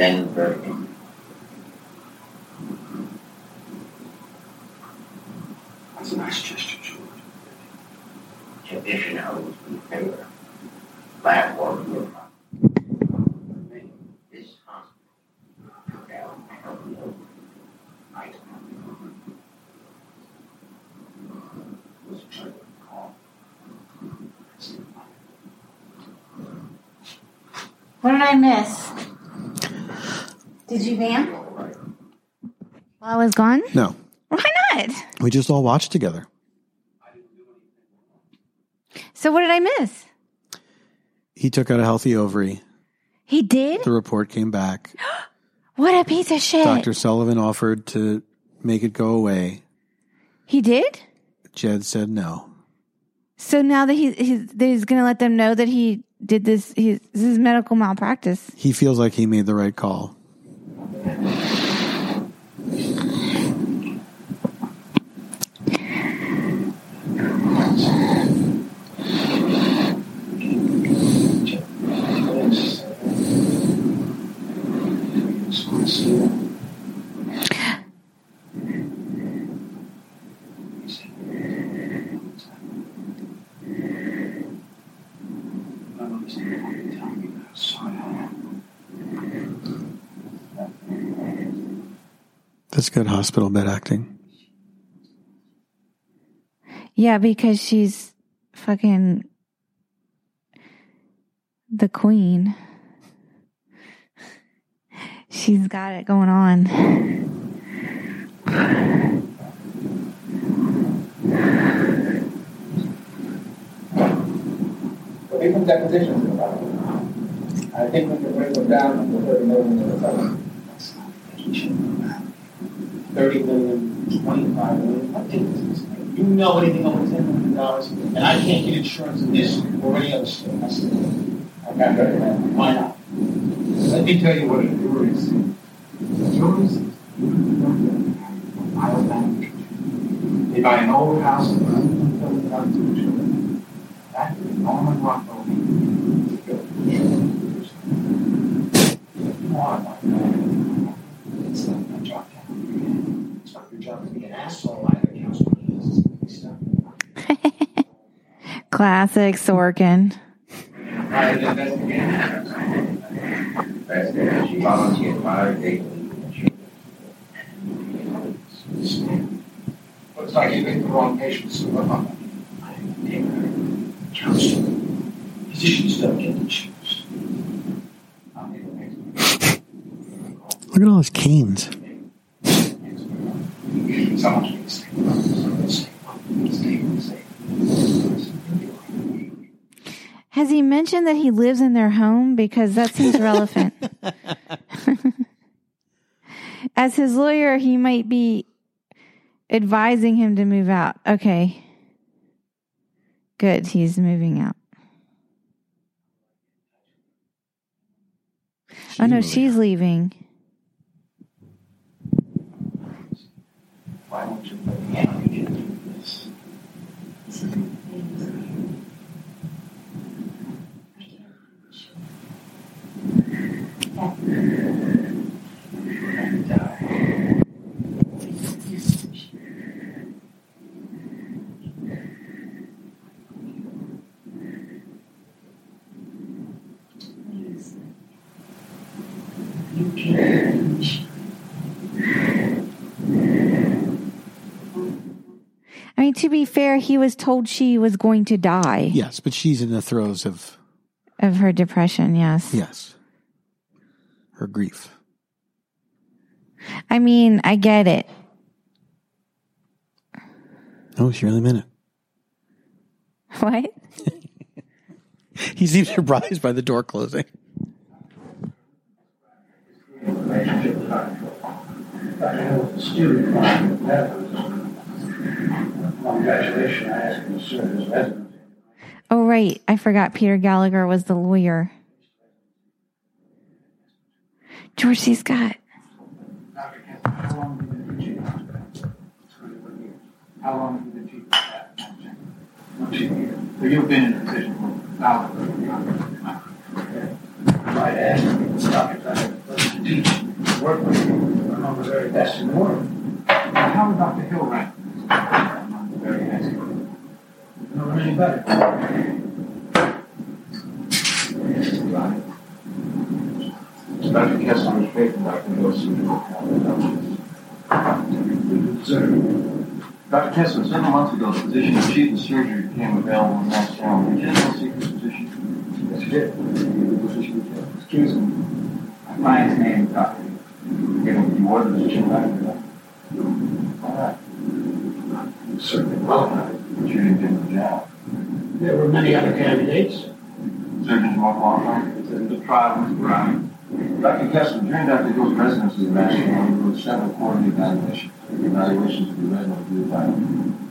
Speaker 3: Then vertical. That's a nice gesture, George. Condition always be favor. Platform will. This hospital took out a healthy over. Right. Was a trigger call.
Speaker 2: What did I miss? Did you vamp while I was gone?
Speaker 1: No,
Speaker 2: Why not?
Speaker 1: we just all watched together.
Speaker 2: So what did I miss?
Speaker 1: He took out a healthy ovary.
Speaker 2: He did?
Speaker 1: The report came back.
Speaker 2: What a piece of shit.
Speaker 1: Dr. Sullivan offered to make it go away.
Speaker 2: He did?
Speaker 1: Jed said no.
Speaker 2: So now that he, he's, that he's going to let them know that he did this, he's, this is medical malpractice.
Speaker 1: He feels like he made the right call. That's good hospital bed acting.
Speaker 2: Yeah, because she's fucking the queen. She's got it going on.
Speaker 3: But even depositions in about it. I think we can bring them down to thirty million in the summer. Thirty million, twenty-five million, what is this? is You know anything over ten million dollars, and I can't get insurance in this or any other state. I said, I got better than. Why not?
Speaker 7: Let me tell you what a jury is. Jury is They buy an old house and run it to children. That is Norman Rockwell.
Speaker 3: It's not my job to It's not your job to be an asshole either, Councilman. This is big stuff.
Speaker 2: Classic Sorkin.
Speaker 7: Prior to investigation.
Speaker 3: She volunteered five days.
Speaker 7: Looks like you picked the wrong patient, so
Speaker 3: Counselor, physicians don't get to choose.
Speaker 1: Look at all his canes.
Speaker 7: Someone's being sick.
Speaker 2: Has he mentioned that he lives in their home? Because that seems relevant. As his lawyer, he might be advising him to move out. Okay. Good. He's moving out. oh, no, she's leaving.
Speaker 3: Why I
Speaker 4: mean, to
Speaker 2: be fair, he was told she was going to die.
Speaker 1: Yes, but she's in the throes of
Speaker 2: of her depression. Yes.
Speaker 1: Yes her grief.
Speaker 2: I mean, I get it.
Speaker 1: Oh, she really meant it.
Speaker 2: What?
Speaker 1: He seems surprised by the door closing.
Speaker 3: relationship with our I was a student when that was on graduation. I asked him to serve as resident.
Speaker 2: Oh, right. I forgot Peter Gallagher was the lawyer. George.
Speaker 3: Dr. Kemp, how long have you been teaching? Twenty-one years. How long have you been teaching? Twenty years. So you've been in a position for about Might ask me, Dr. Kemp, to teach, work with you, among the very best in the world. How would Dr. Hill rank among the very best? No, any
Speaker 7: Dr. Kessler's faith in Dr. Wilson. Dr. Kessler, several months ago, the position of chief of surgery became available in Mass General. Did you ever seek this position?
Speaker 3: Yes, you did. Excuse me. My client's name is Dr.
Speaker 7: Given you were the position back then?
Speaker 3: All right. Certainly qualified.
Speaker 7: But you didn't get the job.
Speaker 3: There were many other candidates.
Speaker 7: Surgeons more qualified?
Speaker 3: The trial was right.
Speaker 7: Dr. Kessler, during Dr. Hill's residency Mass General, he wrote several quarterly evaluations. The evaluations of the resident viewed by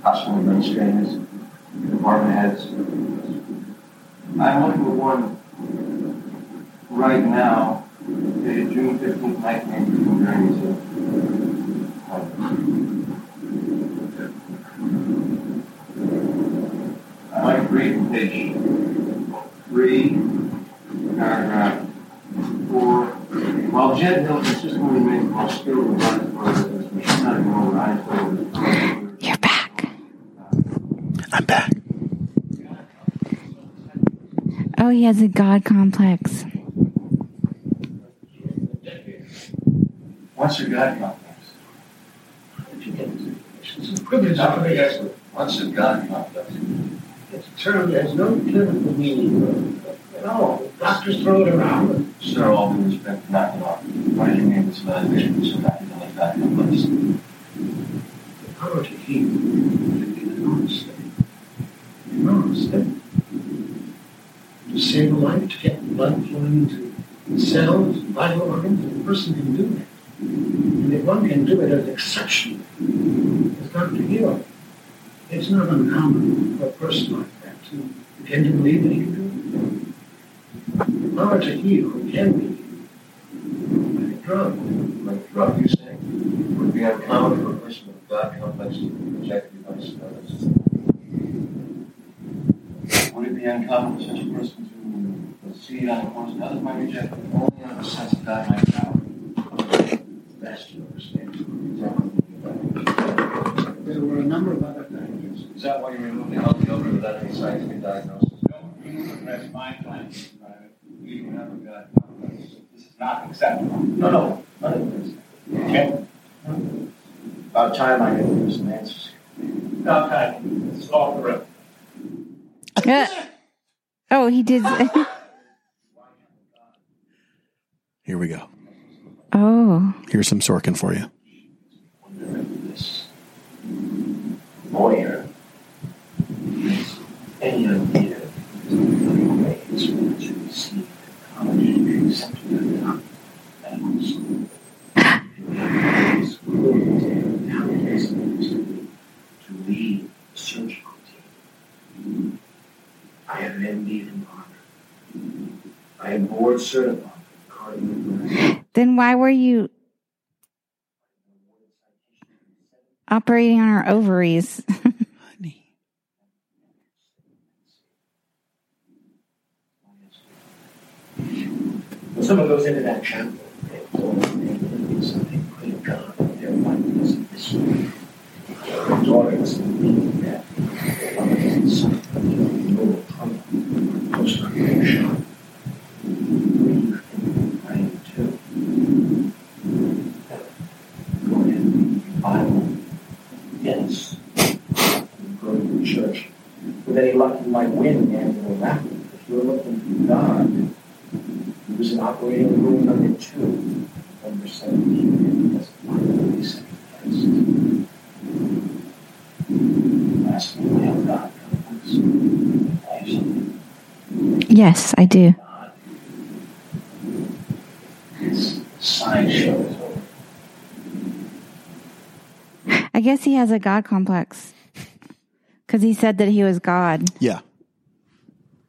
Speaker 7: hospital administrators, department heads. I'm looking at one right now, dated June fifteenth, nineteen eighty-two, during his, like to read from page three, paragraph four. While Jed Hill consistently remains the most skilled and honest part of this, we should not ignore I told
Speaker 2: You're back.
Speaker 1: I'm back.
Speaker 2: Oh, he has a God complex.
Speaker 7: What's your God complex?
Speaker 3: It's a privilege
Speaker 7: Dr.
Speaker 3: for me.
Speaker 7: What's your God complex?
Speaker 3: It's a term that has no clinical meaning at all. Doctors throw it around.
Speaker 7: Sir, all due respect, knock it off. What did you mean this evaluation was so academic God complex?
Speaker 3: The power to heal is an enormous thing. An enormous thing. To save a life, to get blood flowing into cells, vital organs, a person can do that. And if one can do it as exceptionally as Dr. Hill, it's not uncommon for a person like that to begin to believe that he can do it. The power to heal can be by a drug.
Speaker 7: Like drug, you say? Would be uncommon for a person with a God complex to be rejected by some others? Would it be uncommon for such a person to proceed on a course that others might reject only on the sense that God might power?
Speaker 3: Best to understand. There were a number of other factors.
Speaker 7: Is that why you removed the healthy over without any scientific diagnosis?
Speaker 3: No, That's my plan.
Speaker 7: You have a God.
Speaker 3: This is not acceptable. No, no, none of this. Okay?
Speaker 7: About time I get some answers.
Speaker 3: Okay, this is all correct.
Speaker 2: Uh, oh, he did.
Speaker 1: Here we go.
Speaker 2: oh,
Speaker 1: Here's some Sorkin for you.
Speaker 3: This lawyer any idea of the ways in which we see
Speaker 2: then why were you operating on our ovaries?
Speaker 3: someone goes into that chapel, they in something great God, their was that their father is something no trouble, post on shot. Believe in I am too. Go ahead, read your Bible. Yes. Go With any luck, you might win Angela Rapid. If you're looking for God, he was in operating room number two, number 17. That's finally sacrificed. Last one, have God comes. Actually,
Speaker 2: Yes, I do.
Speaker 3: God. His sideshow is over.
Speaker 2: I guess he has a God complex because he said that he was God.
Speaker 1: Yeah.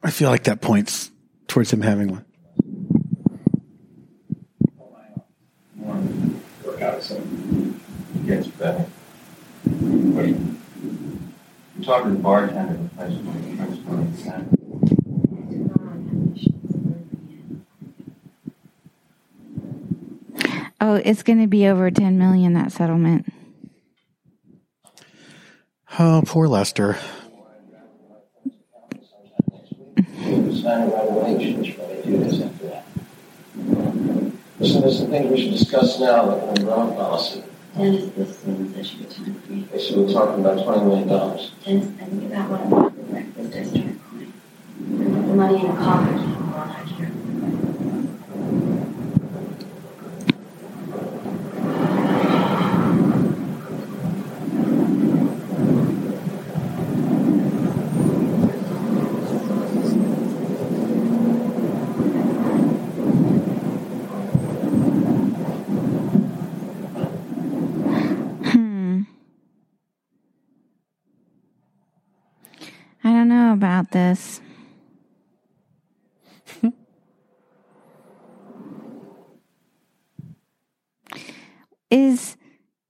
Speaker 1: I feel like that points towards him having one.
Speaker 7: Work out some. Gets better. Wait. You talked to the bartender at the place where the friends were in San.
Speaker 2: Oh, it's going to be over 10 million that settlement.
Speaker 1: Oh, poor Lester.
Speaker 3: Sign it right away, she should probably do this after that. Listen, there's some things we should discuss now, like on ground policy.
Speaker 4: Dennis, this thing said she would time for me.
Speaker 3: They said we're talking about twenty million dollars.
Speaker 4: Dennis, I think about what I want for breakfast. I started crying. I put the money in a coffee
Speaker 2: about this. Is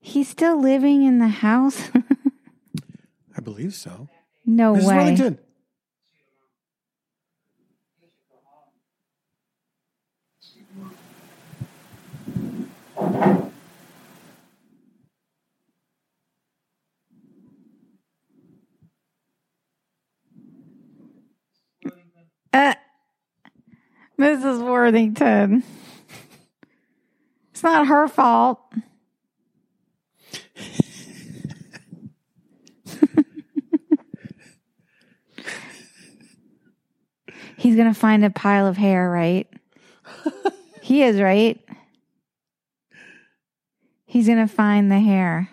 Speaker 2: he still living in the house?
Speaker 1: I believe so.
Speaker 2: no
Speaker 1: Mrs.
Speaker 2: way.
Speaker 1: Wellington.
Speaker 2: Uh, Mrs. Worthington. It's not her fault. He's going to find a pile of hair, right? he is, right? He's going to find the hair.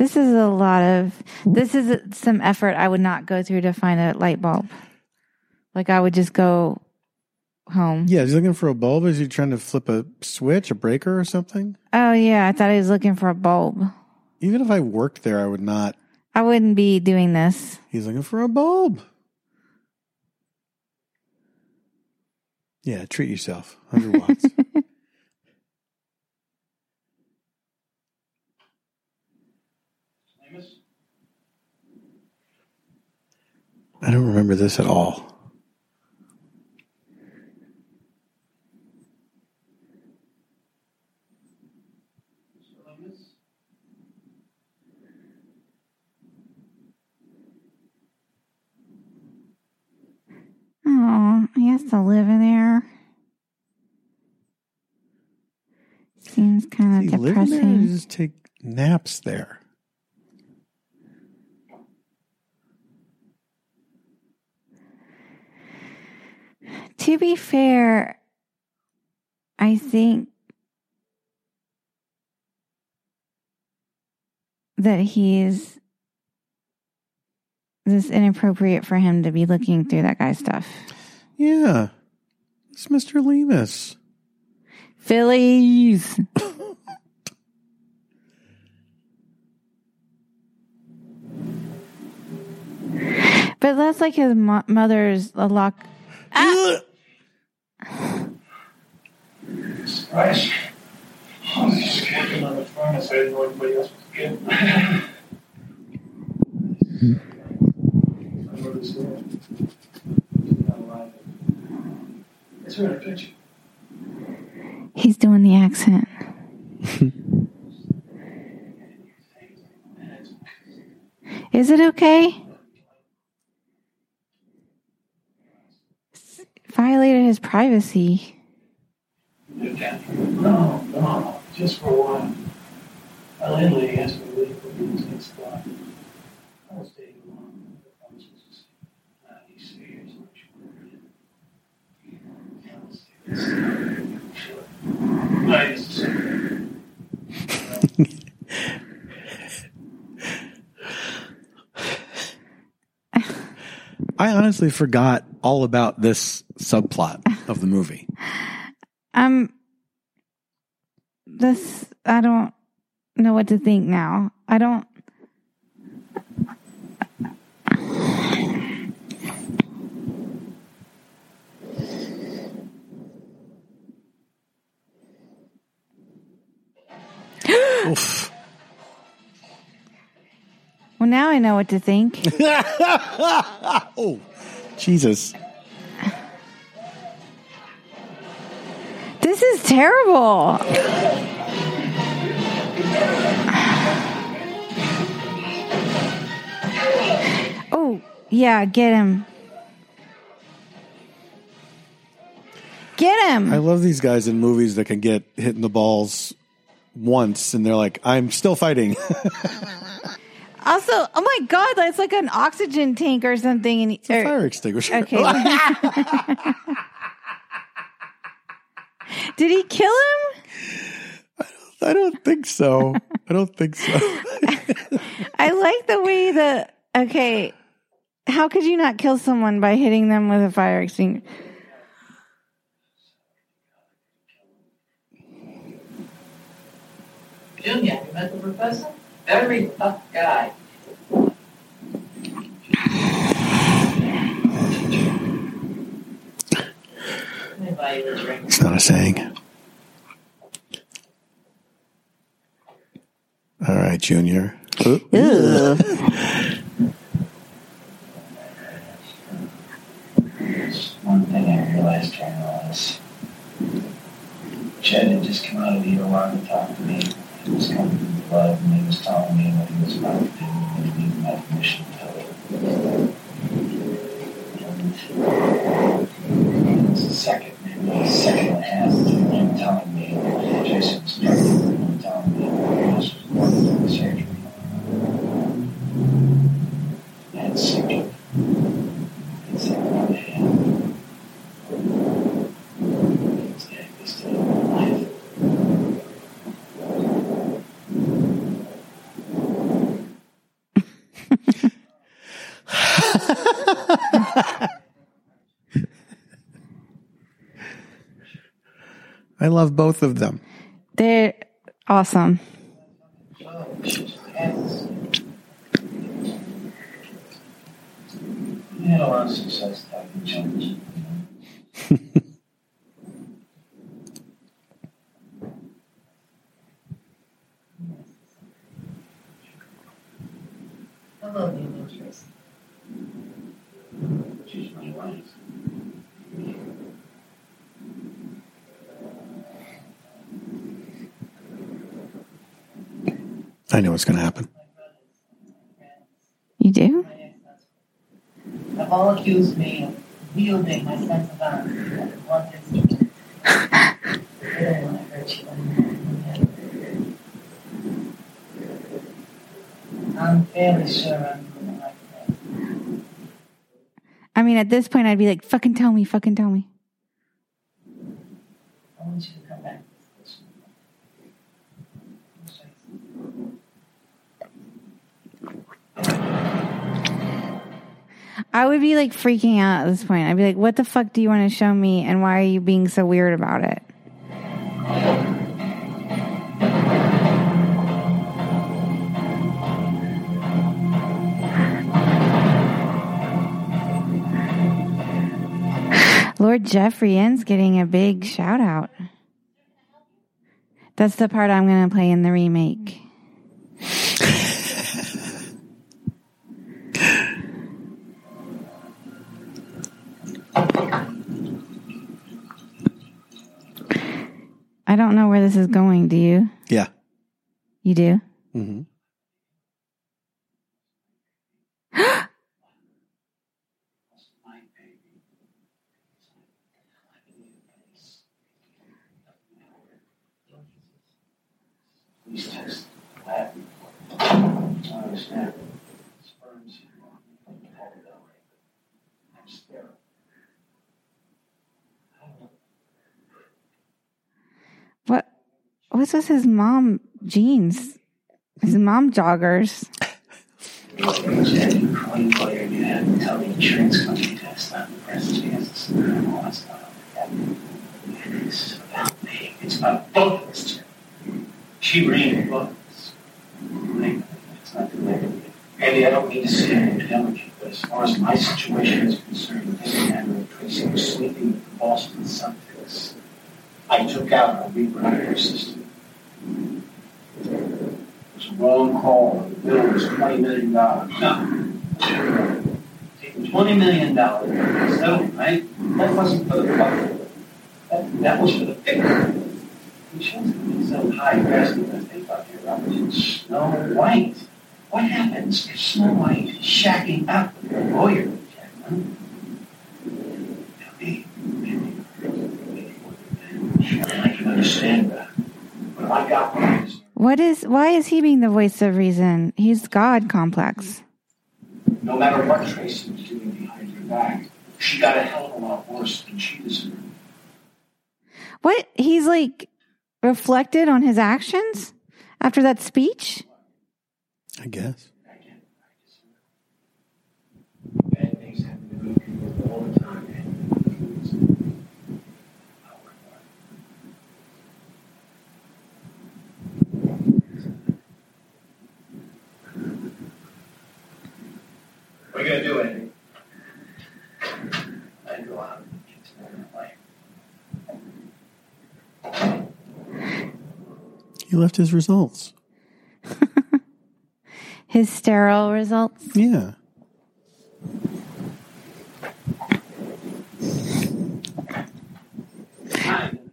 Speaker 2: This is a lot of, this is some effort I would not go through to find a light bulb. Like I would just go home.
Speaker 1: Yeah, is he looking for a bulb? Is he trying to flip a switch, a breaker, or something?
Speaker 2: Oh, yeah. I thought he was looking for a bulb.
Speaker 1: Even if I worked there, I would not.
Speaker 2: I wouldn't be doing this.
Speaker 1: He's looking for a bulb. Yeah, treat yourself. 100 watts. I don't remember this at all.
Speaker 2: Oh, he has to live in there. Seems kind of
Speaker 1: he live in there or
Speaker 2: depressing.
Speaker 1: he just take naps there?
Speaker 2: To be fair, I think that he's this inappropriate for him to be looking through that guy's stuff.
Speaker 1: Yeah. It's Mr. Lemus.
Speaker 2: Phillies. but that's like his mo- mother's a lock. Ah!
Speaker 3: Surprise. Oh, this is getting on the furnace. I didn't know anybody else was alive. It's right, I.
Speaker 2: He's doing the accent. Is it okay? violated his privacy.
Speaker 3: No, no, just for a while. My landlady me to leave for the next spot. I was taking along. I was say, nah, he's serious. Sure.
Speaker 1: I honestly forgot all about this subplot of the movie.
Speaker 2: Um, this I don't know what to think now. I don't.
Speaker 1: Oof.
Speaker 2: Well, now I know what to think.
Speaker 1: oh, Jesus.
Speaker 2: This is terrible. Oh, yeah, get him. Get him.
Speaker 1: I love these guys in movies that can get hit in the balls once and they're like, I'm still fighting.
Speaker 2: Also, oh my God, that's like an oxygen tank or something. And it's or-
Speaker 1: Fire extinguisher.
Speaker 2: Okay. Did he kill him?
Speaker 1: I don't think so. I don't think so.
Speaker 2: I like the way that. Okay, how could you not kill someone by hitting them with a fire extinguisher?
Speaker 5: Junior, you met the professor? Very tough guy. Let me buy you a drink.
Speaker 1: It's not a saying. All right, Junior.
Speaker 3: One thing I realized during all this. Jed had just come out of the OR to talk to me. He was coming from the blood and he was telling me what he was about to do and he needed my permission to tell it. And it's the second, a second half to him telling me that Jason was pregnant and him telling me that this was going to do the surgery. It's sinking. It's like one hand. It's the it's still alive.
Speaker 1: I love both of them.
Speaker 2: They're awesome.
Speaker 3: Oh, she's hands. You had a lot of success talking Chinese.
Speaker 5: Hello, Beatrice.
Speaker 3: She's my wife.
Speaker 1: I know what's going to happen.
Speaker 2: You do?
Speaker 5: Have all accused me of wielding my sense of honor in one instant. I don't want to hurt you anymore. I'm fairly sure I'm doing the right thing.
Speaker 2: I mean, at this point, I'd be like, fucking tell me, fucking tell me.
Speaker 5: I want you to come back. this
Speaker 2: I would be like freaking out at this point. I'd be like, what the fuck do you want to show me? And why are you being so weird about it? Lord Jeffery Inn's getting a big shout out. That's the part I'm going to play in the remake. don't know where this is going. Do you?
Speaker 1: Yeah.
Speaker 2: You do?
Speaker 3: Mm-hmm. I understand. This is about me. It's about both of us, Ted. She ran both of It's not too. Andy, I don't mean to say I'm intelligent, but as far as my situation is concerned, it doesn't Tracy was sleeping with the Boston Celtics. I took out a reproductive system. It was a wrong call. The bill was twenty million dollars. No. Taking twenty million dollars, so, right? That wasn't for the bucket. That, that was for the victim. Insurance companies so high risk because they thought they were up Snow White. What happens if Snow White is shacking up with a lawyer? Now, me, me, I can understand that. But I got one.
Speaker 2: What is? Why is he being the voice of reason? He's God complex.
Speaker 3: No matter what Tracy was doing behind your back, she got a hell of a lot worse than she deserved.
Speaker 2: What? He's like reflected on his actions after that speech?
Speaker 1: I guess.
Speaker 3: Bad things happen to good people all the time, man. What are you gonna do, Andy? I go out and get to know my life.
Speaker 1: He left his results.
Speaker 2: His sterile results?
Speaker 1: Yeah.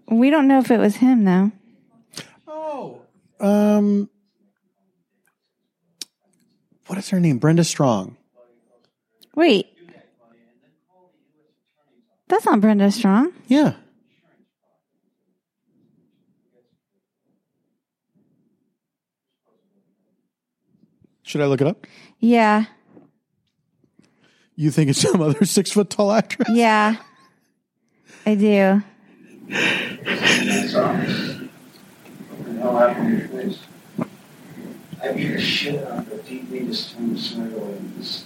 Speaker 2: We don't know if it was him though.
Speaker 1: Oh. Um. What is her name? Brenda Strong.
Speaker 2: Wait. That's not Brenda Strong.
Speaker 1: Yeah. Should I look it up?
Speaker 2: Yeah.
Speaker 1: You think it's some other six foot tall actress?
Speaker 2: Yeah. I do.
Speaker 3: That's all. What the hell happened to? I beat the shit out of the deeply distinct smile in this.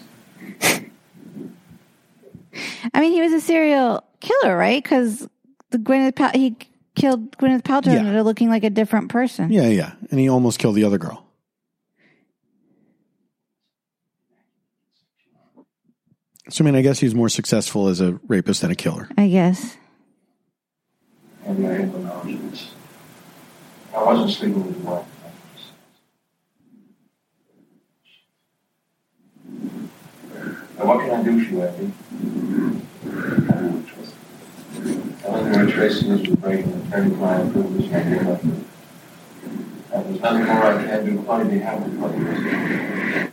Speaker 2: I mean, he was a serial killer, right? Because the Gwyneth Pal- he killed Gwyneth Paltrow and
Speaker 1: Yeah.
Speaker 2: ended up looking like a different person.
Speaker 1: Yeah, yeah. And he almost killed the other girl. So, I mean, I guess he's more successful as a rapist than a killer.
Speaker 2: I guess.
Speaker 3: I had no knowledge of this. I wasn't sleeping with your wife. Now, what can I do for you, Andy? I don't trust you. Telling her Tracy was breaking attorney-client privilege might be enough. And there's nothing more I can do. Probably be happy with what is. You.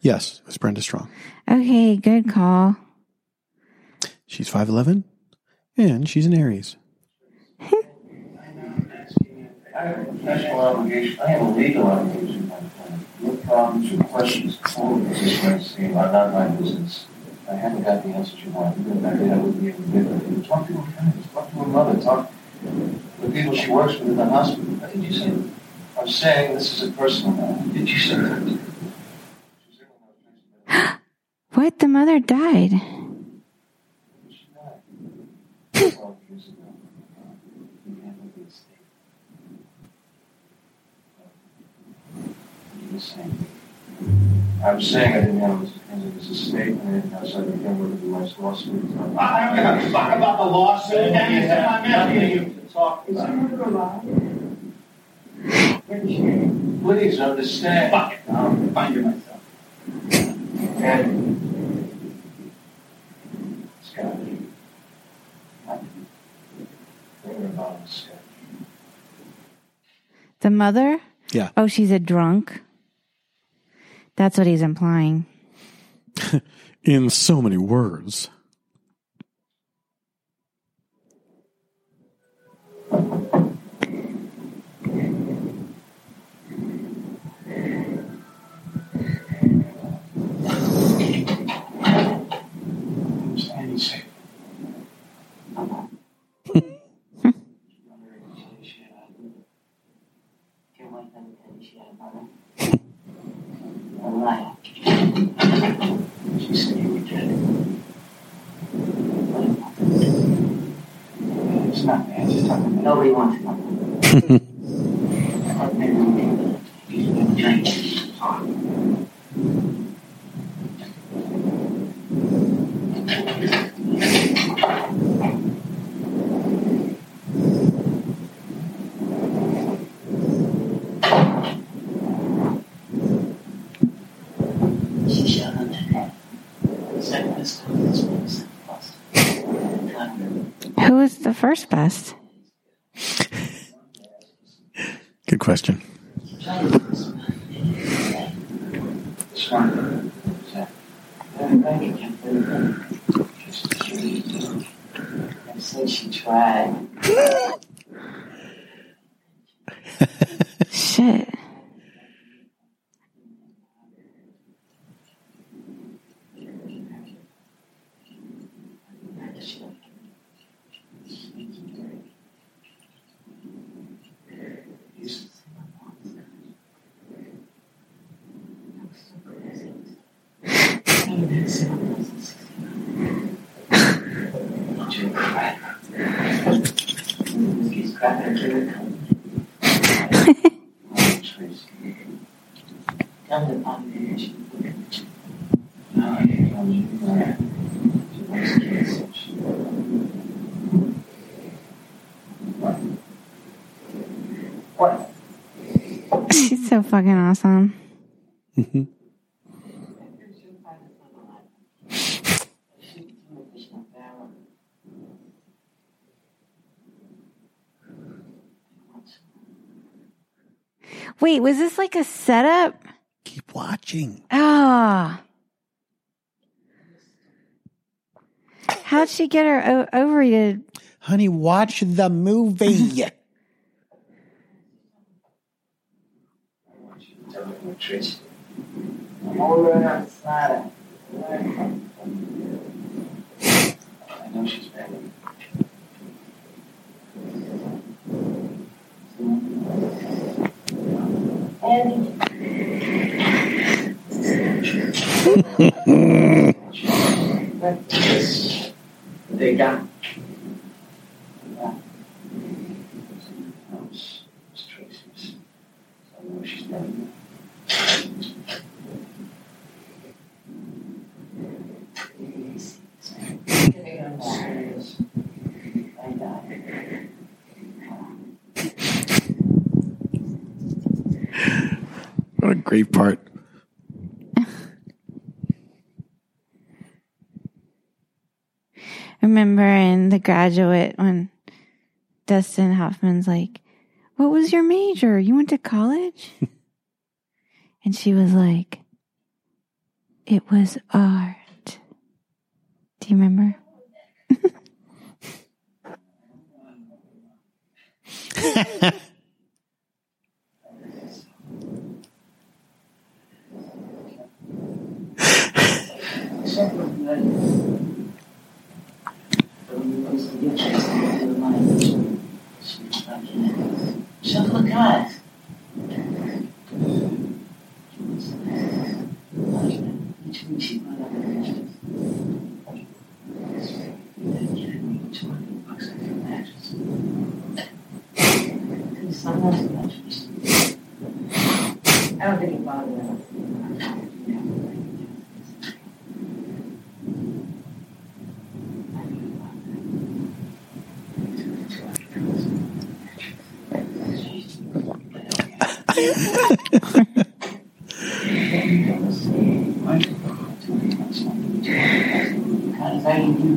Speaker 1: Yes, it Brenda Strong.
Speaker 2: Okay, good call.
Speaker 1: She's 5'11 and she's an Aries.
Speaker 3: I have a professional obligation, I have a legal obligation, my friend. Your problems, your questions, all of this is what I see, are not my business. I haven't got the answers you want. Even if I did, I wouldn't be able to give them. Talk to her friends, talk to her mother, talk to the people she works with in the hospital. What did you say? I'm saying this is a personal matter. Did you say that? She said when I was facing
Speaker 2: What? The mother died.
Speaker 3: She died. Twelve years ago. We handled the estate. You were saying. I was saying I didn't handle this because of his estate and I didn't know so I began with my lawsuit. I don't give a fuck about the lawsuit. Danny, I'm asking you to talk
Speaker 4: Is
Speaker 3: about it.
Speaker 4: mother alive? Where is she?
Speaker 3: Please understand. Fuck it. I'll find you myself. And Scott. Bring her about Scott.
Speaker 2: The mother?
Speaker 1: Yeah.
Speaker 2: Oh, she's a drunk. That's what he's implying.
Speaker 1: In so many words.
Speaker 3: She said, You were dead. It's not bad. It's Nobody wants to I thought maybe we could. First
Speaker 2: best?
Speaker 1: Good question.
Speaker 3: Smart. Everybody can believe it. Just she. I said she tried.
Speaker 2: Shit.
Speaker 3: Tell the population. No, you don't need to learn. She wants kids. What?
Speaker 2: She's so fucking awesome. Wait, was this like a setup?
Speaker 1: Keep watching.
Speaker 2: Ah. How'd she get her o- ovary to?
Speaker 1: Honey, watch the movie.
Speaker 3: Trish. I'm over outside. I know she's ready. They got. Yeah. It's Tracy's. I know she's ready.
Speaker 1: What a great part.
Speaker 2: Remember in The Graduate when Dustin Hoffman's like, What was your major? You went to college? and she was like, It was art. Do you remember?
Speaker 3: Shuffle the cards. Each week she brought up a mattress. Two hundred bucks for a mattress. Because someone's a mattress. I don't think it bothered her. Because I ain't you,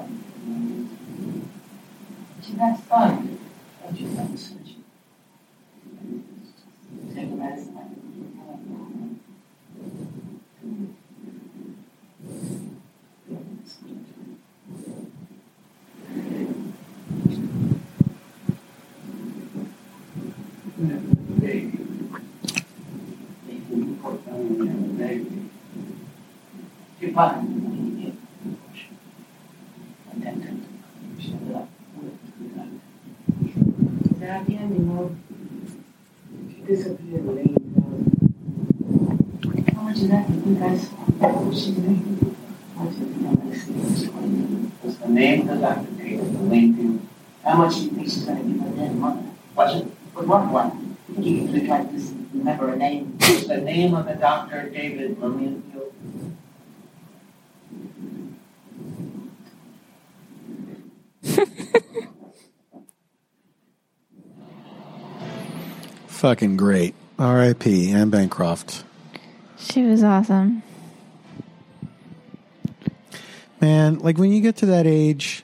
Speaker 8: remember a name. The name of the doctor, David Lillianfield?
Speaker 1: Fucking great. R.I.P. Anne Bancroft.
Speaker 2: She was awesome.
Speaker 1: Man, like when you get to that age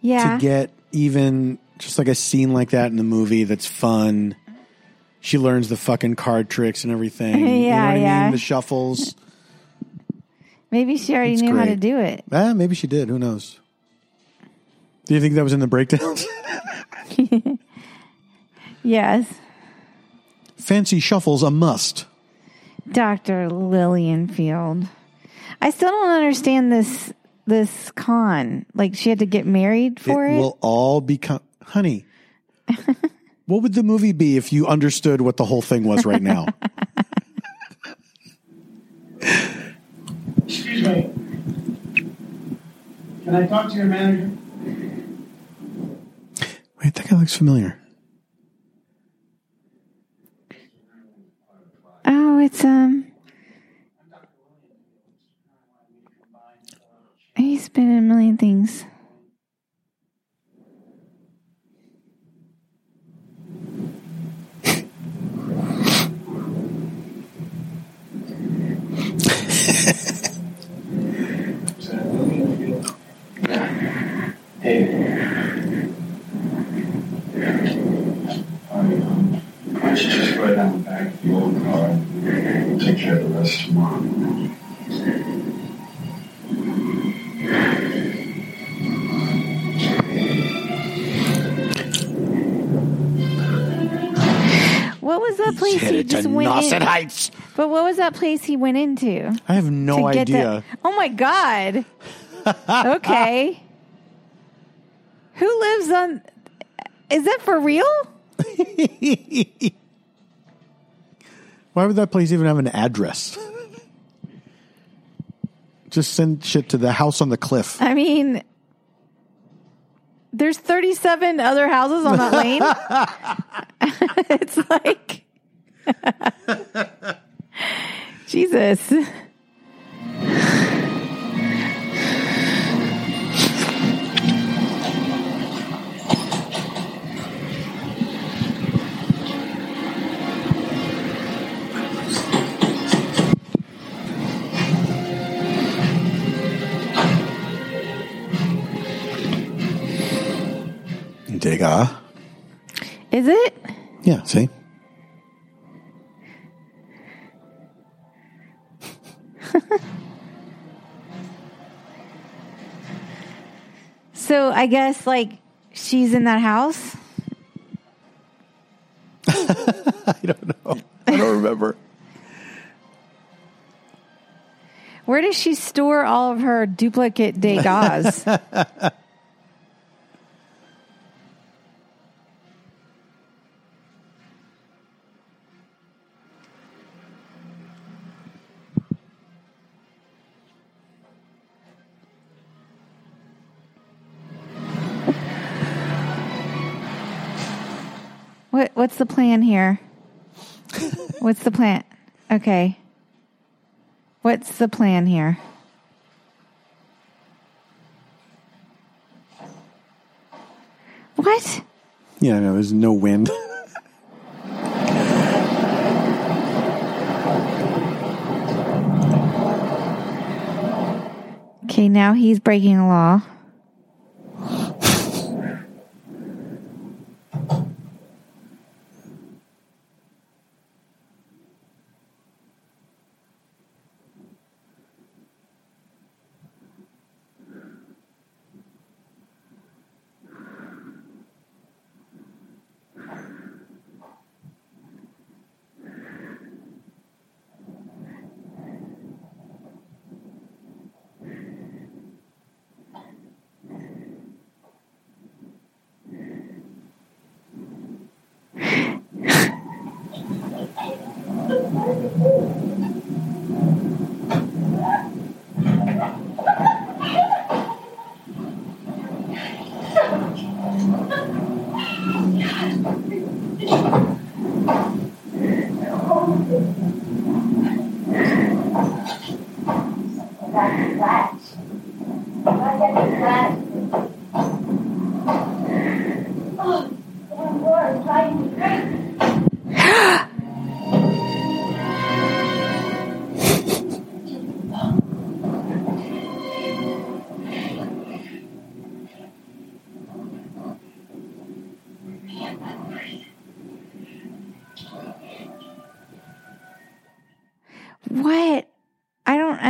Speaker 2: Yeah.
Speaker 1: to get even just like a scene like that in the movie that's fun. She learns the fucking card tricks and everything. you know
Speaker 2: Yeah,
Speaker 1: what I
Speaker 2: yeah.
Speaker 1: mean? The shuffles.
Speaker 2: Maybe she already
Speaker 1: It's
Speaker 2: knew how to
Speaker 1: great.
Speaker 2: do it.
Speaker 1: Ah, maybe she did. Who knows? Do you think that was in the breakdowns?
Speaker 2: Yes.
Speaker 1: Fancy shuffles a must.
Speaker 2: Dr. Lillianfield. I still don't understand this this con. Like she had to get married for it.
Speaker 1: will all become honey. What would the movie be if you understood what the whole thing was right now?
Speaker 3: Excuse me. Can I talk to your manager?
Speaker 1: Wait, that guy looks familiar.
Speaker 2: oh, it's um He's been in a million things.
Speaker 7: David. Alright, um, why just go down the back of the old car and take care of the rest tomorrow.
Speaker 2: What was that place he just went in?
Speaker 1: Heights.
Speaker 2: But what was that place he went into?
Speaker 1: I have no
Speaker 2: to get
Speaker 1: idea.
Speaker 2: the- oh my god. okay. Who lives on Is that for real?
Speaker 1: Why would that place even have an address? Just send shit to the house on the cliff.
Speaker 2: I mean there's 37 other houses on that lane. it's like Jesus.
Speaker 1: Degas.
Speaker 2: Is it?
Speaker 1: Yeah, see?
Speaker 2: So I guess like she's in that house.
Speaker 1: I don't know. I don't remember.
Speaker 2: Where does she store all of her duplicate Degas? what what's the plan here? What's the plan? Okay. What's the plan here? What?
Speaker 1: Yeah, no, there's no wind.
Speaker 2: Okay, now he's breaking a law.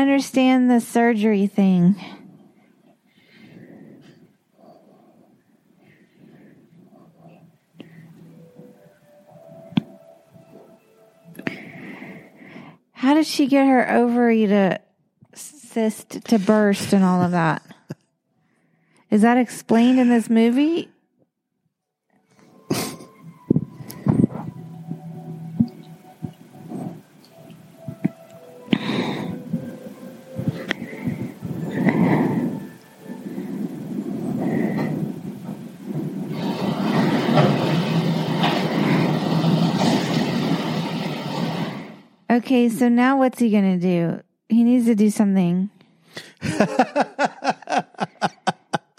Speaker 2: Understand the surgery thing. How did she get her ovary to cyst to burst and all of that? Is that explained in this movie? Okay, so now what's he to do? He needs to do something.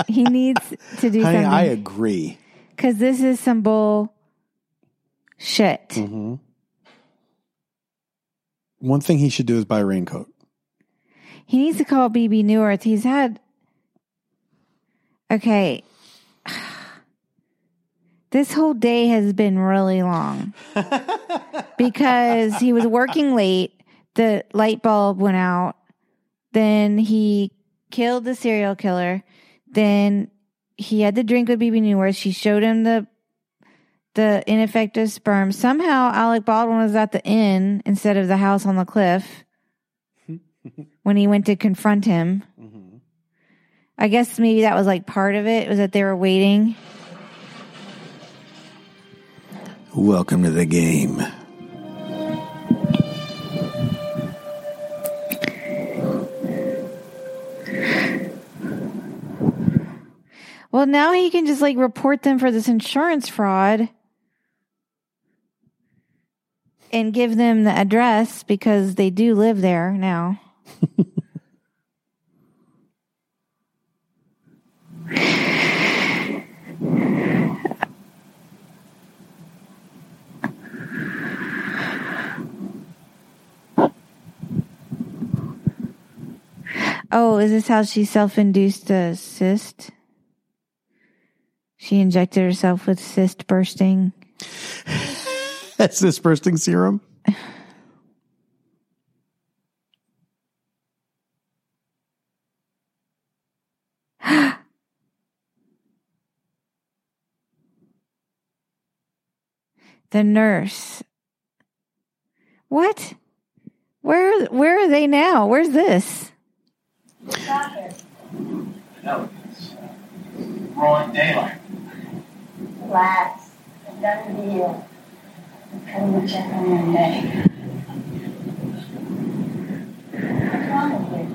Speaker 2: he needs to do
Speaker 1: Honey,
Speaker 2: something.
Speaker 1: I agree.
Speaker 2: Because this is some bull shit.
Speaker 1: hmm One thing he should do is buy a raincoat.
Speaker 2: He needs to call Bebe Neuwirth. He's had. Okay. This whole day has been really long because he was working late. The light bulb went out. Then he killed the serial killer. Then he had to drink with Bebe Neuwirth. She showed him the the ineffective sperm. Somehow Alec Baldwin was at the inn instead of the house on the cliff when he went to confront him. Mm-hmm. I guess maybe that was like part of it, was that they were waiting.
Speaker 1: Welcome to the game.
Speaker 2: Well, now he can just like report them for this insurance fraud and give them the address because they do live there now. Oh, is this how she self induced a cyst? She injected herself with cyst bursting.
Speaker 1: That's this bursting serum.
Speaker 2: The nurse. What? Where where are they now? Where's this?
Speaker 8: No, it's uh, broad daylight.
Speaker 4: I've done deal. To check on your. What's wrong with you?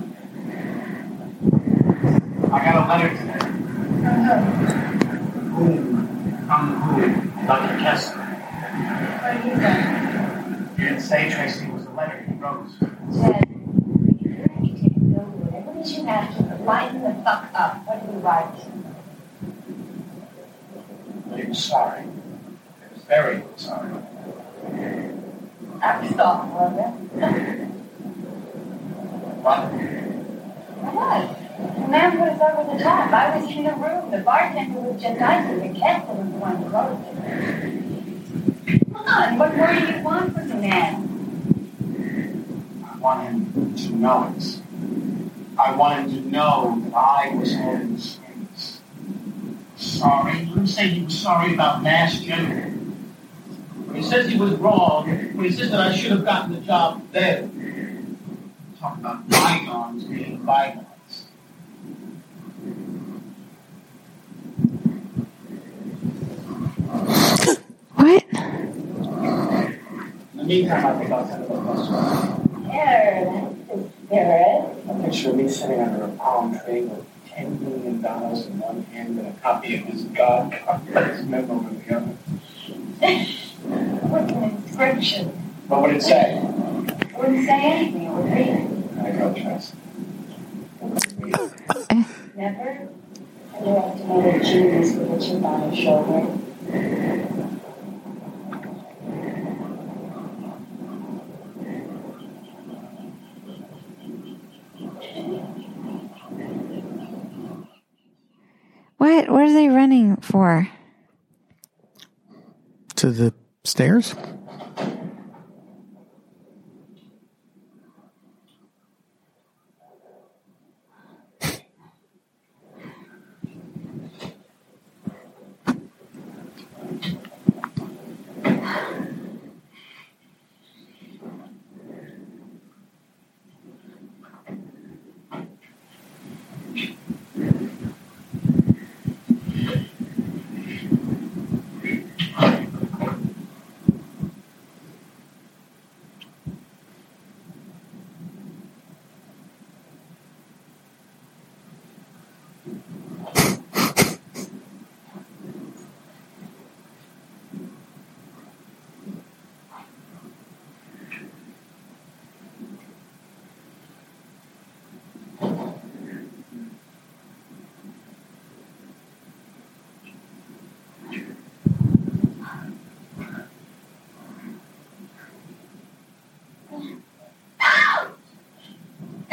Speaker 8: I got a letter today. Who? From who? Dr. Kessler.
Speaker 4: What have you?
Speaker 8: You didn't say Tracy was a letter he wrote.
Speaker 4: Ted, you're going to take Bill whatever it is you have to, but lighten fuck up. What do you write?
Speaker 8: Was sorry. Was very sorry.
Speaker 4: I'm sorry, was it?
Speaker 8: What?
Speaker 4: What? man put us over the top. I was in the room. The bartender was just icing. The kettle was the one who it. Come on, what more do you want from the man?
Speaker 3: I want him to know it. I wanted to know that I was holding strings. Sorry. Let him say he was sorry about Mass General. When he says he was wrong, when he says that I should have gotten the job then. Talk about bygones being bygones.
Speaker 2: What?
Speaker 3: In the meantime, I think I'll send it a bus.
Speaker 4: There, the spirit.
Speaker 3: A picture of me sitting under a palm tree with ten million dollars in one hand and a copy of his God complex memo in the other.
Speaker 4: What's an inscription?
Speaker 3: What would it say?
Speaker 4: It wouldn't say anything. It would read.
Speaker 3: I go trust.
Speaker 4: Never underestimate a genius with a chip on his shoulder.
Speaker 2: What? What are they running for?
Speaker 1: To the stairs?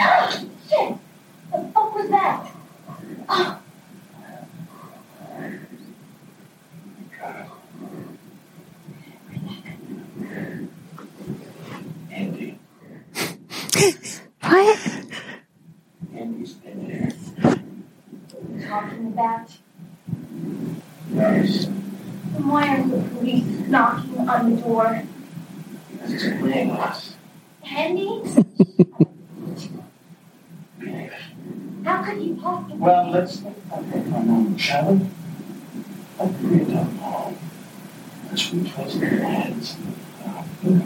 Speaker 4: Oh, shit! The fuck was that?
Speaker 3: Andy.
Speaker 2: What?
Speaker 3: Andy's been there.
Speaker 4: What are you talking about?
Speaker 3: Yes.
Speaker 4: Then why are the police knocking on the door?
Speaker 3: Because it's playing us.
Speaker 4: Andy? How could he possibly?
Speaker 3: Well, let's think about that for a moment, shall we? Let's read it up, Paul. Let's retrace the heads. One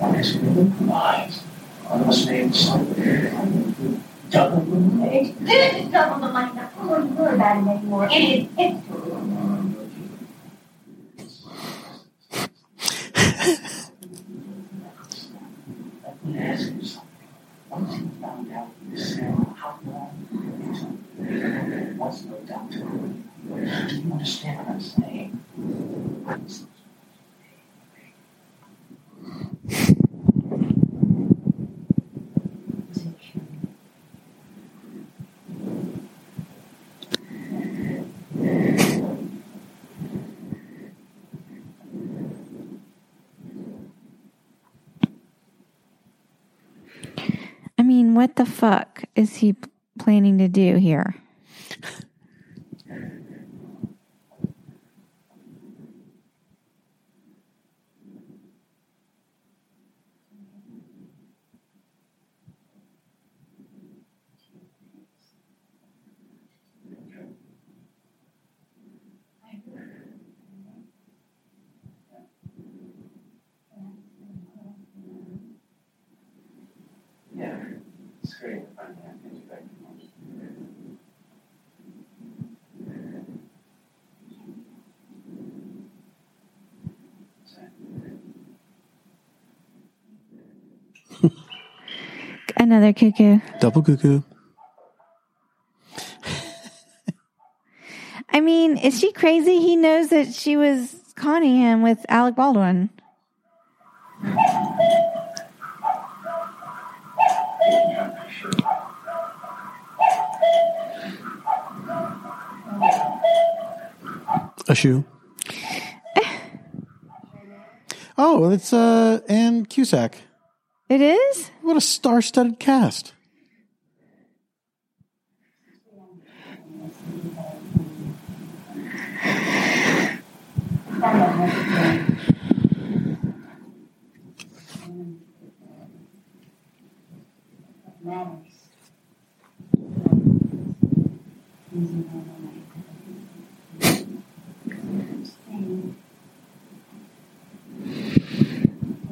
Speaker 3: is living lives. One of us made something. Double the money.
Speaker 4: It's good to double the money. Not worry about it anymore. It is history.
Speaker 3: Let me ask you something. Once you found out this cell, how long there was no doubt to it. Do you understand what I'm saying?
Speaker 2: I mean, what the fuck is he planning to do here?
Speaker 3: Yeah, it's great. Finally, I get you back to normal.
Speaker 2: Another cuckoo.
Speaker 1: Double cuckoo.
Speaker 2: I mean, is she crazy? He knows that she was conning him with Alec Baldwin.
Speaker 1: You. Eh. oh, it's uh, Ann Cusack.
Speaker 3: It is?
Speaker 1: What a
Speaker 3: star studded cast.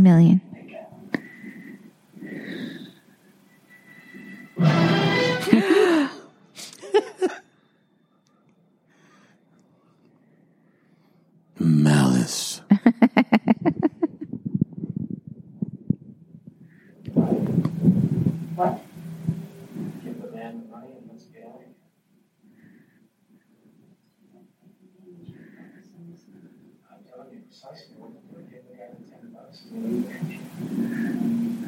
Speaker 3: million.
Speaker 1: Malice.
Speaker 4: what?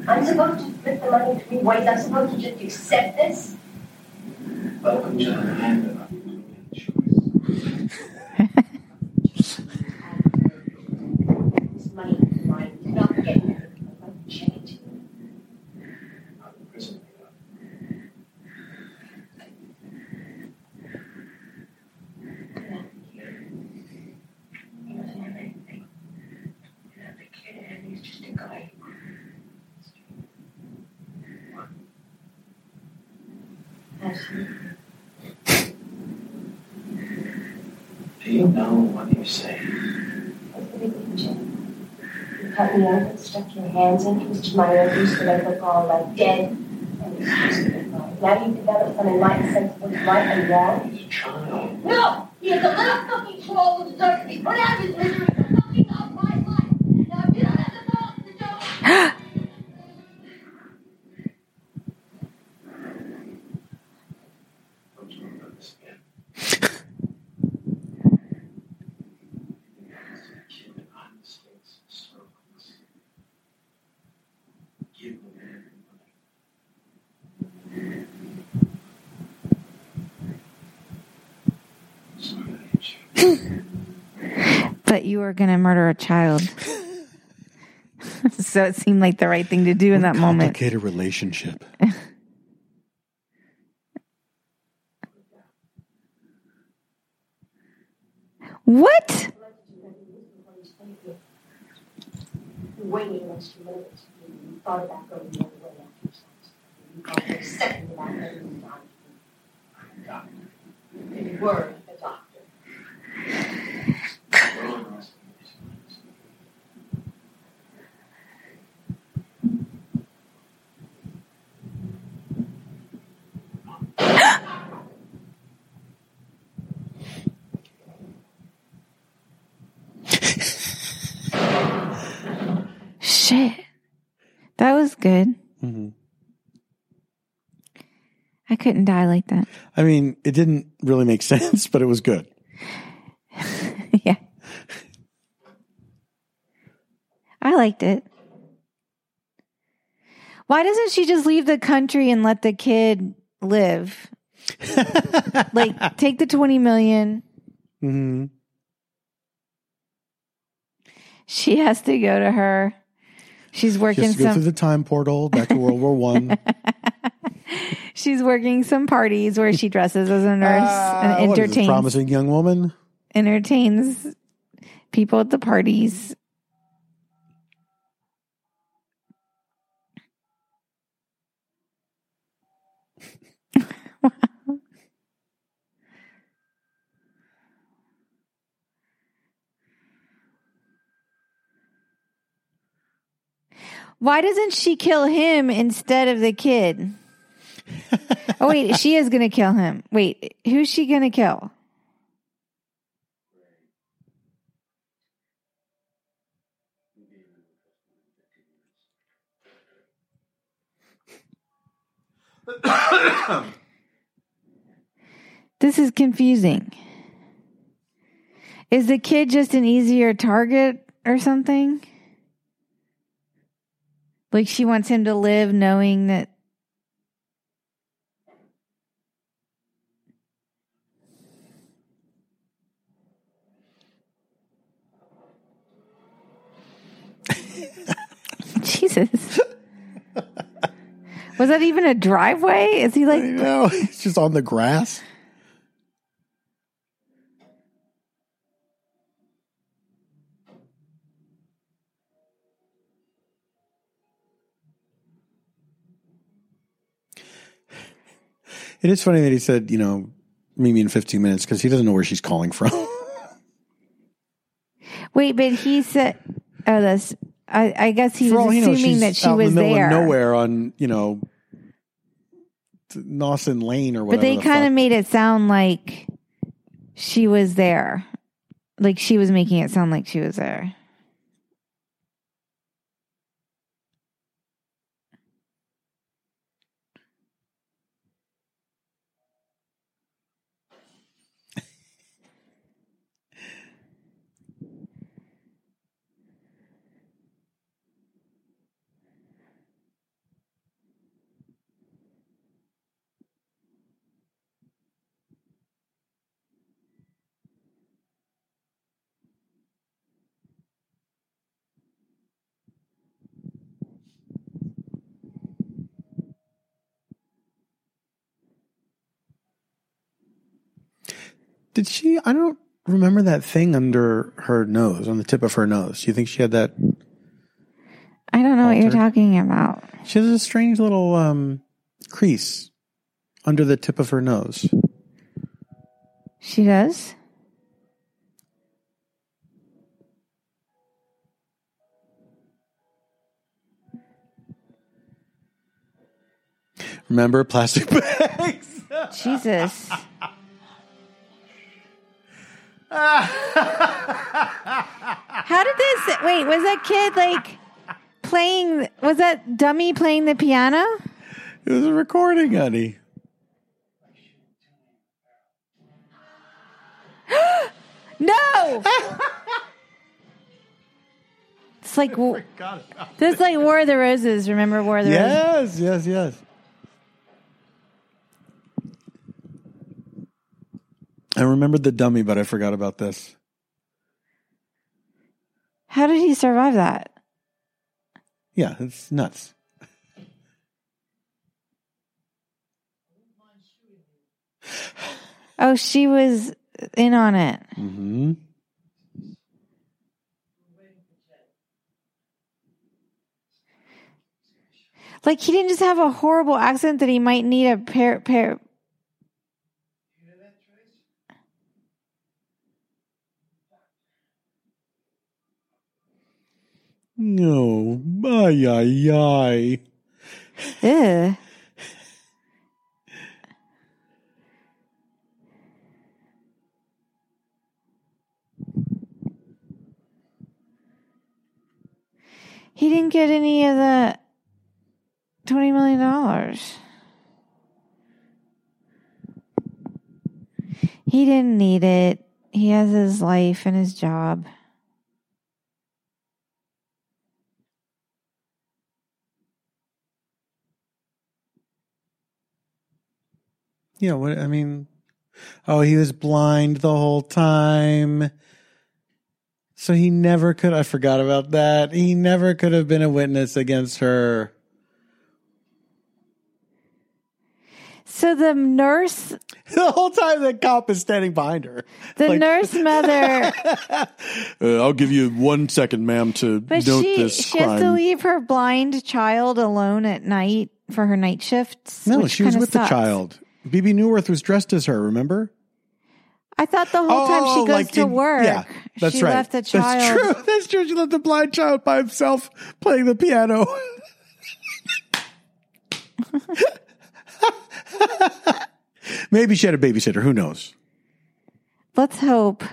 Speaker 9: I'm
Speaker 4: supposed to put the money between ways. I'm supposed to just accept this.
Speaker 9: Welcome to the know what you say.
Speaker 4: What's the big picture? You cut me up stuck your hands in, twisted my ears to make look all like dead. And now you've developed some enlightened sense of what's right and wrong.
Speaker 9: He's a child.
Speaker 4: No! He is a little fucking troll who deserves to be put out of his misery.
Speaker 2: But you were going to murder a child. so it seemed like the right thing to do in that moment.
Speaker 1: Complicated relationship.
Speaker 2: What?
Speaker 4: You waited an extra minute. You thought about going the other way after sex. You thought for a second about letting the doctor. If you were a doctor.
Speaker 2: Shit. That was good.
Speaker 1: Mhm.
Speaker 2: I couldn't die like that.
Speaker 1: I mean, it didn't really make sense, but it was good.
Speaker 2: yeah. I liked it. Why doesn't she just leave the country and let the kid live? like, take the 20 million.
Speaker 1: hmm
Speaker 2: She has to go to her. She's
Speaker 1: She
Speaker 2: working
Speaker 1: has to go through the time portal back to World War One.
Speaker 2: she's working some parties where she dresses as a nurse
Speaker 1: Ah,
Speaker 2: and
Speaker 1: is this,
Speaker 2: entertains
Speaker 1: promising young woman.
Speaker 2: entertains people at the parties. Why doesn't she kill him instead of the kid? oh wait, she is gonna kill him. Wait, who's she gonna kill? This is confusing. Is the kid just an easier target or something? Like she wants him to live knowing that Jesus. Was that even a driveway? Is he like
Speaker 1: No, It's just on the grass. It is funny that he said, you know, meet me in 15 minutes because he doesn't know where she's calling from.
Speaker 2: Wait, but he said oh that's I, I guess he
Speaker 1: For
Speaker 2: was
Speaker 1: knows,
Speaker 2: assuming
Speaker 1: she's
Speaker 2: that she was
Speaker 1: in the middle
Speaker 2: there.
Speaker 1: of nowhere on, you know, Nawson Lane or whatever.
Speaker 2: But they
Speaker 1: the
Speaker 2: kind of made it sound like she was there. Like she was making it sound like she was there.
Speaker 1: Did she? I don't remember that thing under her nose, on the tip of her nose. Do you think she had that?
Speaker 2: I don't know what you're talking about.
Speaker 1: She has a strange little um, crease under the tip of her nose.
Speaker 2: She does?
Speaker 1: Remember plastic bags?
Speaker 2: Jesus. How did this wait, was that kid like playing was that dummy playing the piano?
Speaker 1: it was a recording, honey.
Speaker 2: No. it's like this is like War of the Roses. Remember War of the Roses?
Speaker 1: Yes, yes, yes. I remembered the dummy, but I forgot about this.
Speaker 2: How did he survive that?
Speaker 1: Yeah, it's nuts.
Speaker 2: Oh, she was in on it.
Speaker 1: hmm
Speaker 2: Like he didn't just have a horrible accident that he might need a pair pair.
Speaker 1: No, ay ay ay.
Speaker 2: Ugh. He didn't get any of the twenty million dollars. He didn't need it. He has his life and his job.
Speaker 1: Yeah, what I mean, oh, he was blind the whole time. So he never could I forgot about that. He never could have been a witness against her.
Speaker 2: So the nurse,
Speaker 1: The whole time the cop is standing behind her.
Speaker 2: the
Speaker 1: Like-
Speaker 2: nurse mother,
Speaker 1: Uh, I'll give you one second, ma'am, to
Speaker 2: but
Speaker 1: note
Speaker 2: she
Speaker 1: this
Speaker 2: she has to
Speaker 1: crime.
Speaker 2: leave her blind child alone at night for her night shifts.
Speaker 1: no, she was with the child. Bebe Neuwirth was dressed as her, remember?
Speaker 2: I thought the whole time she
Speaker 1: Oh,
Speaker 2: goes
Speaker 1: like
Speaker 2: to
Speaker 1: in-
Speaker 2: work,
Speaker 1: Yeah, that's
Speaker 2: she
Speaker 1: right.
Speaker 2: left
Speaker 1: That's
Speaker 2: child.
Speaker 1: true. That's true. She left the blind child by himself playing the piano. Maybe she had a babysitter. Who knows?
Speaker 2: Let's hope.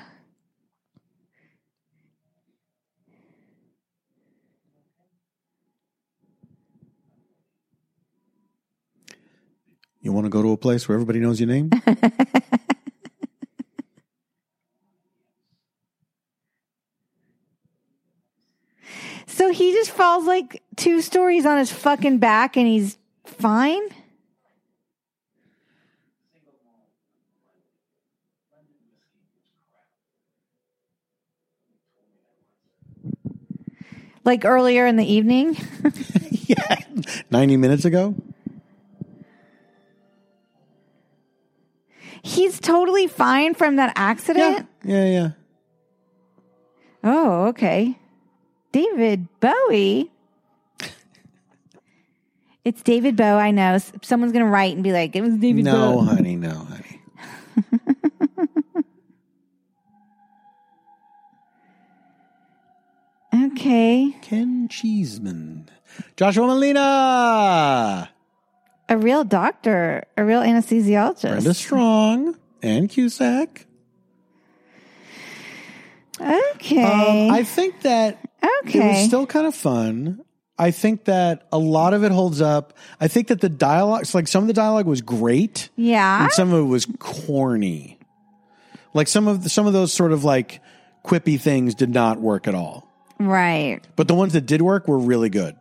Speaker 1: You want to go to a place where everybody knows your name?
Speaker 2: So he just falls like two stories on his fucking back and he's fine? Like earlier in the evening?
Speaker 1: yeah. 90 minutes ago?
Speaker 2: He's totally fine from that accident?
Speaker 1: Yeah, yeah.
Speaker 2: Oh, okay. David Bowie. It's David Bowie. I know. Someone's going to write and be like, it was David
Speaker 1: No,
Speaker 2: Bowie.
Speaker 1: honey, no, honey.
Speaker 2: Okay.
Speaker 1: Ken Cheeseman. Joshua Malina.
Speaker 2: A real doctor, a real anesthesiologist.
Speaker 1: Brenda Strong. Ann Cusack.
Speaker 2: Okay.
Speaker 1: Um, I think that
Speaker 2: okay.
Speaker 1: it was still kind of fun. I think that a lot of it holds up. I think that the dialogue, like some of the dialogue was great,
Speaker 2: yeah.
Speaker 1: and some of it was corny. Like some of the, some of those sort of like quippy things did not work at all.
Speaker 2: Right.
Speaker 1: But the ones that did work were really good.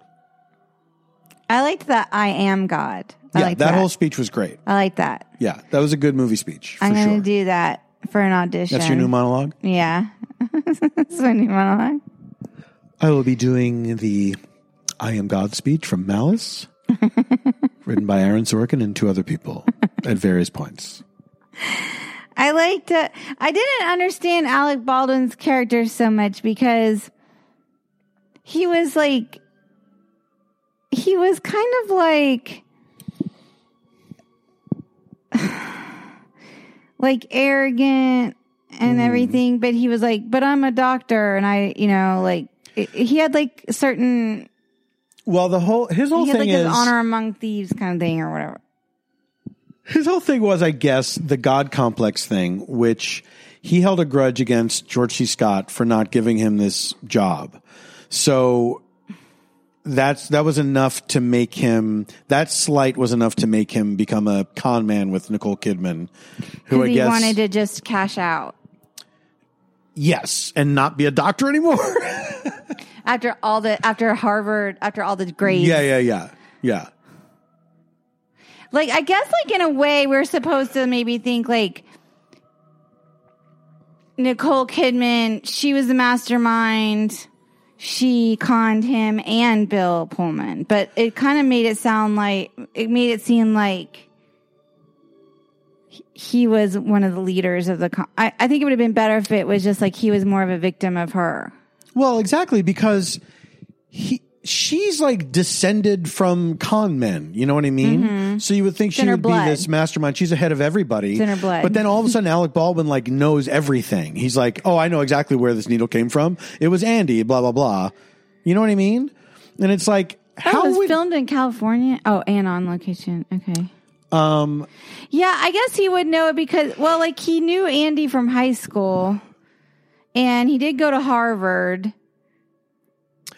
Speaker 2: I liked that I am God. I
Speaker 1: yeah,
Speaker 2: like
Speaker 1: that,
Speaker 2: that.
Speaker 1: whole speech was great.
Speaker 2: I like that.
Speaker 1: Yeah, that was a good movie speech for
Speaker 2: I'm going to
Speaker 1: sure.
Speaker 2: do that for an audition.
Speaker 1: That's your new monologue.
Speaker 2: Yeah. That's my new monologue.
Speaker 1: I will be doing the I Am God speech from Malice, written by Aaron Sorkin and two other people at various points.
Speaker 2: I liked uh, I didn't understand Alec Baldwin's character so much because he was like he was kind of like like arrogant and mm. everything but he was like but I'm a doctor and I you know like it- he had like certain
Speaker 1: Well, the whole his whole
Speaker 2: he had
Speaker 1: thing
Speaker 2: like
Speaker 1: is
Speaker 2: honor among thieves kind of thing or whatever
Speaker 1: his whole thing was, I guess, the God complex thing, which he held a grudge against George C. Scott for not giving him this job. So that's that was enough to make him that slight was enough to make him become a con man with Nicole Kidman, who I
Speaker 2: he
Speaker 1: guess
Speaker 2: wanted to just cash out
Speaker 1: yes, and not be a doctor anymore.
Speaker 2: after all the after Harvard after all the grades
Speaker 1: yeah, yeah, yeah, yeah.
Speaker 2: Like I guess like in a way we're supposed to maybe think like Nicole Kidman, she was the mastermind. She conned him and Bill Pullman, but it kind of made it sound like it made it seem like he- was one of the leaders of the. Con- I, I think it would have been better if it was just like he was more of a victim of her.
Speaker 1: Well, exactly because he she's like descended from con men. You know what I mean? So you would think she would
Speaker 2: blood.
Speaker 1: be this mastermind. She's ahead of everybody.
Speaker 2: It's in her blood.
Speaker 1: But then all of a sudden, Alec Baldwin like knows everything. He's like, oh, I know exactly where this needle came from. It was Andy. Blah blah blah. You know what I mean? And it's like
Speaker 2: Oh,
Speaker 1: how
Speaker 2: it was
Speaker 1: would
Speaker 2: filmed in California. Oh, and on location. Okay.
Speaker 1: um
Speaker 2: Yeah, I guess he would know it because, well, like he knew Andy from high school and he did go to Harvard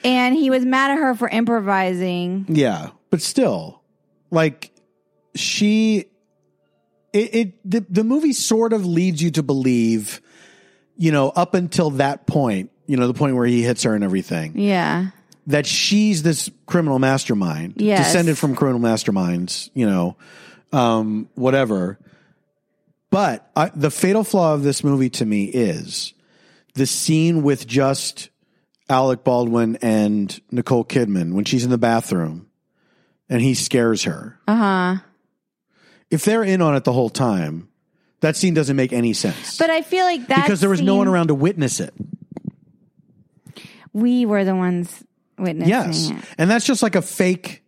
Speaker 2: and he was mad at her for improvising.
Speaker 1: Yeah, but still, like she, it, it the the movie sort of leads you to believe, you know, up until that point, you know, the point where he hits her and everything,
Speaker 2: Yeah.
Speaker 1: that she's this criminal mastermind,
Speaker 2: Yes.
Speaker 1: descended from criminal masterminds, you know, um, whatever. But I, the fatal flaw of this movie to me is the scene with just Alec Baldwin and Nicole Kidman when she's in the bathroom and he scares her.
Speaker 2: Uh huh.
Speaker 1: If they're in on it the whole time, that scene doesn't make any sense.
Speaker 2: But I feel like that
Speaker 1: because there was no one around to witness it.
Speaker 2: We were the ones witnessing
Speaker 1: Yes.
Speaker 2: it.
Speaker 1: And that's just like a fake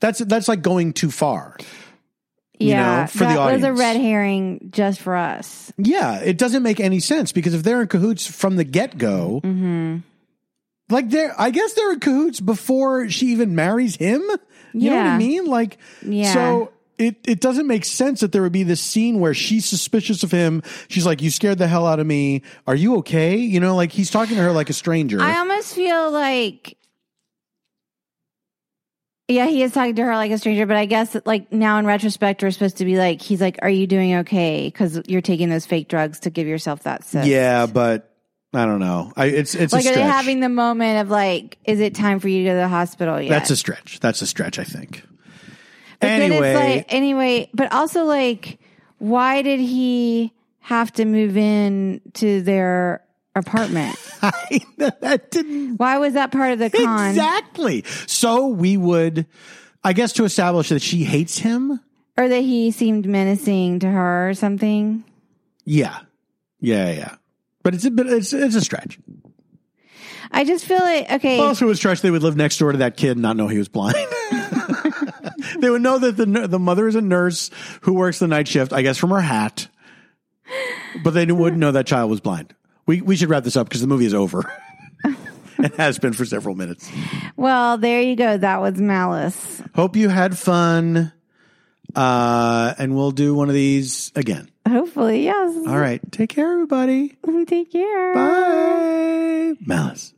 Speaker 1: that's that's like going too far. you
Speaker 2: Yeah,
Speaker 1: know, for the
Speaker 2: that was a
Speaker 1: audience.
Speaker 2: red herring just for us.
Speaker 1: Yeah, it doesn't make any sense because if they're in cahoots from the get go,
Speaker 2: Mm-hmm.
Speaker 1: Like they're, I guess they're in cahoots before she even marries him. You know what I mean? Like,
Speaker 2: Yeah.
Speaker 1: so it, it doesn't make sense that there would be this scene where she's suspicious of him. She's like, you scared the hell out of me. Are you okay? You know, like he's talking to her like a stranger.
Speaker 2: I almost feel like, yeah, he is talking to her like a stranger, but I guess like now in retrospect, we're supposed to be like, he's like, "Are you doing okay?" Because you're taking those fake drugs to give yourself that cyst.
Speaker 1: yeah, but I don't know. I, it's, it's
Speaker 2: like are they having the moment of like, is it time for you to go to the hospital yet?
Speaker 1: That's a stretch. That's a stretch, I think.
Speaker 2: But then
Speaker 1: anyway,
Speaker 2: it's like anyway, but also like, why did he have to move in to their apartment?
Speaker 1: that didn't
Speaker 2: why was that part of the con?
Speaker 1: Exactly. So we would, I guess, to establish that she hates him.
Speaker 2: Or that he seemed menacing to her or something?
Speaker 1: Yeah, yeah, yeah. But it's a bit. It's it's a stretch.
Speaker 2: I just feel like okay.
Speaker 1: Also, a stretch. They would live next door to that kid and not know he was blind. they would know that the the mother is a nurse who works the night shift. I guess from her hat. But they wouldn't know that child was blind. We we should wrap this up because the movie is over. it has been for several minutes.
Speaker 2: Well, there you go. That was malice.
Speaker 1: Hope you had fun. Uh, and we'll do one of these again.
Speaker 2: Hopefully, yes.
Speaker 1: All right. Take care, everybody.
Speaker 2: Take care.
Speaker 1: Bye. Malice.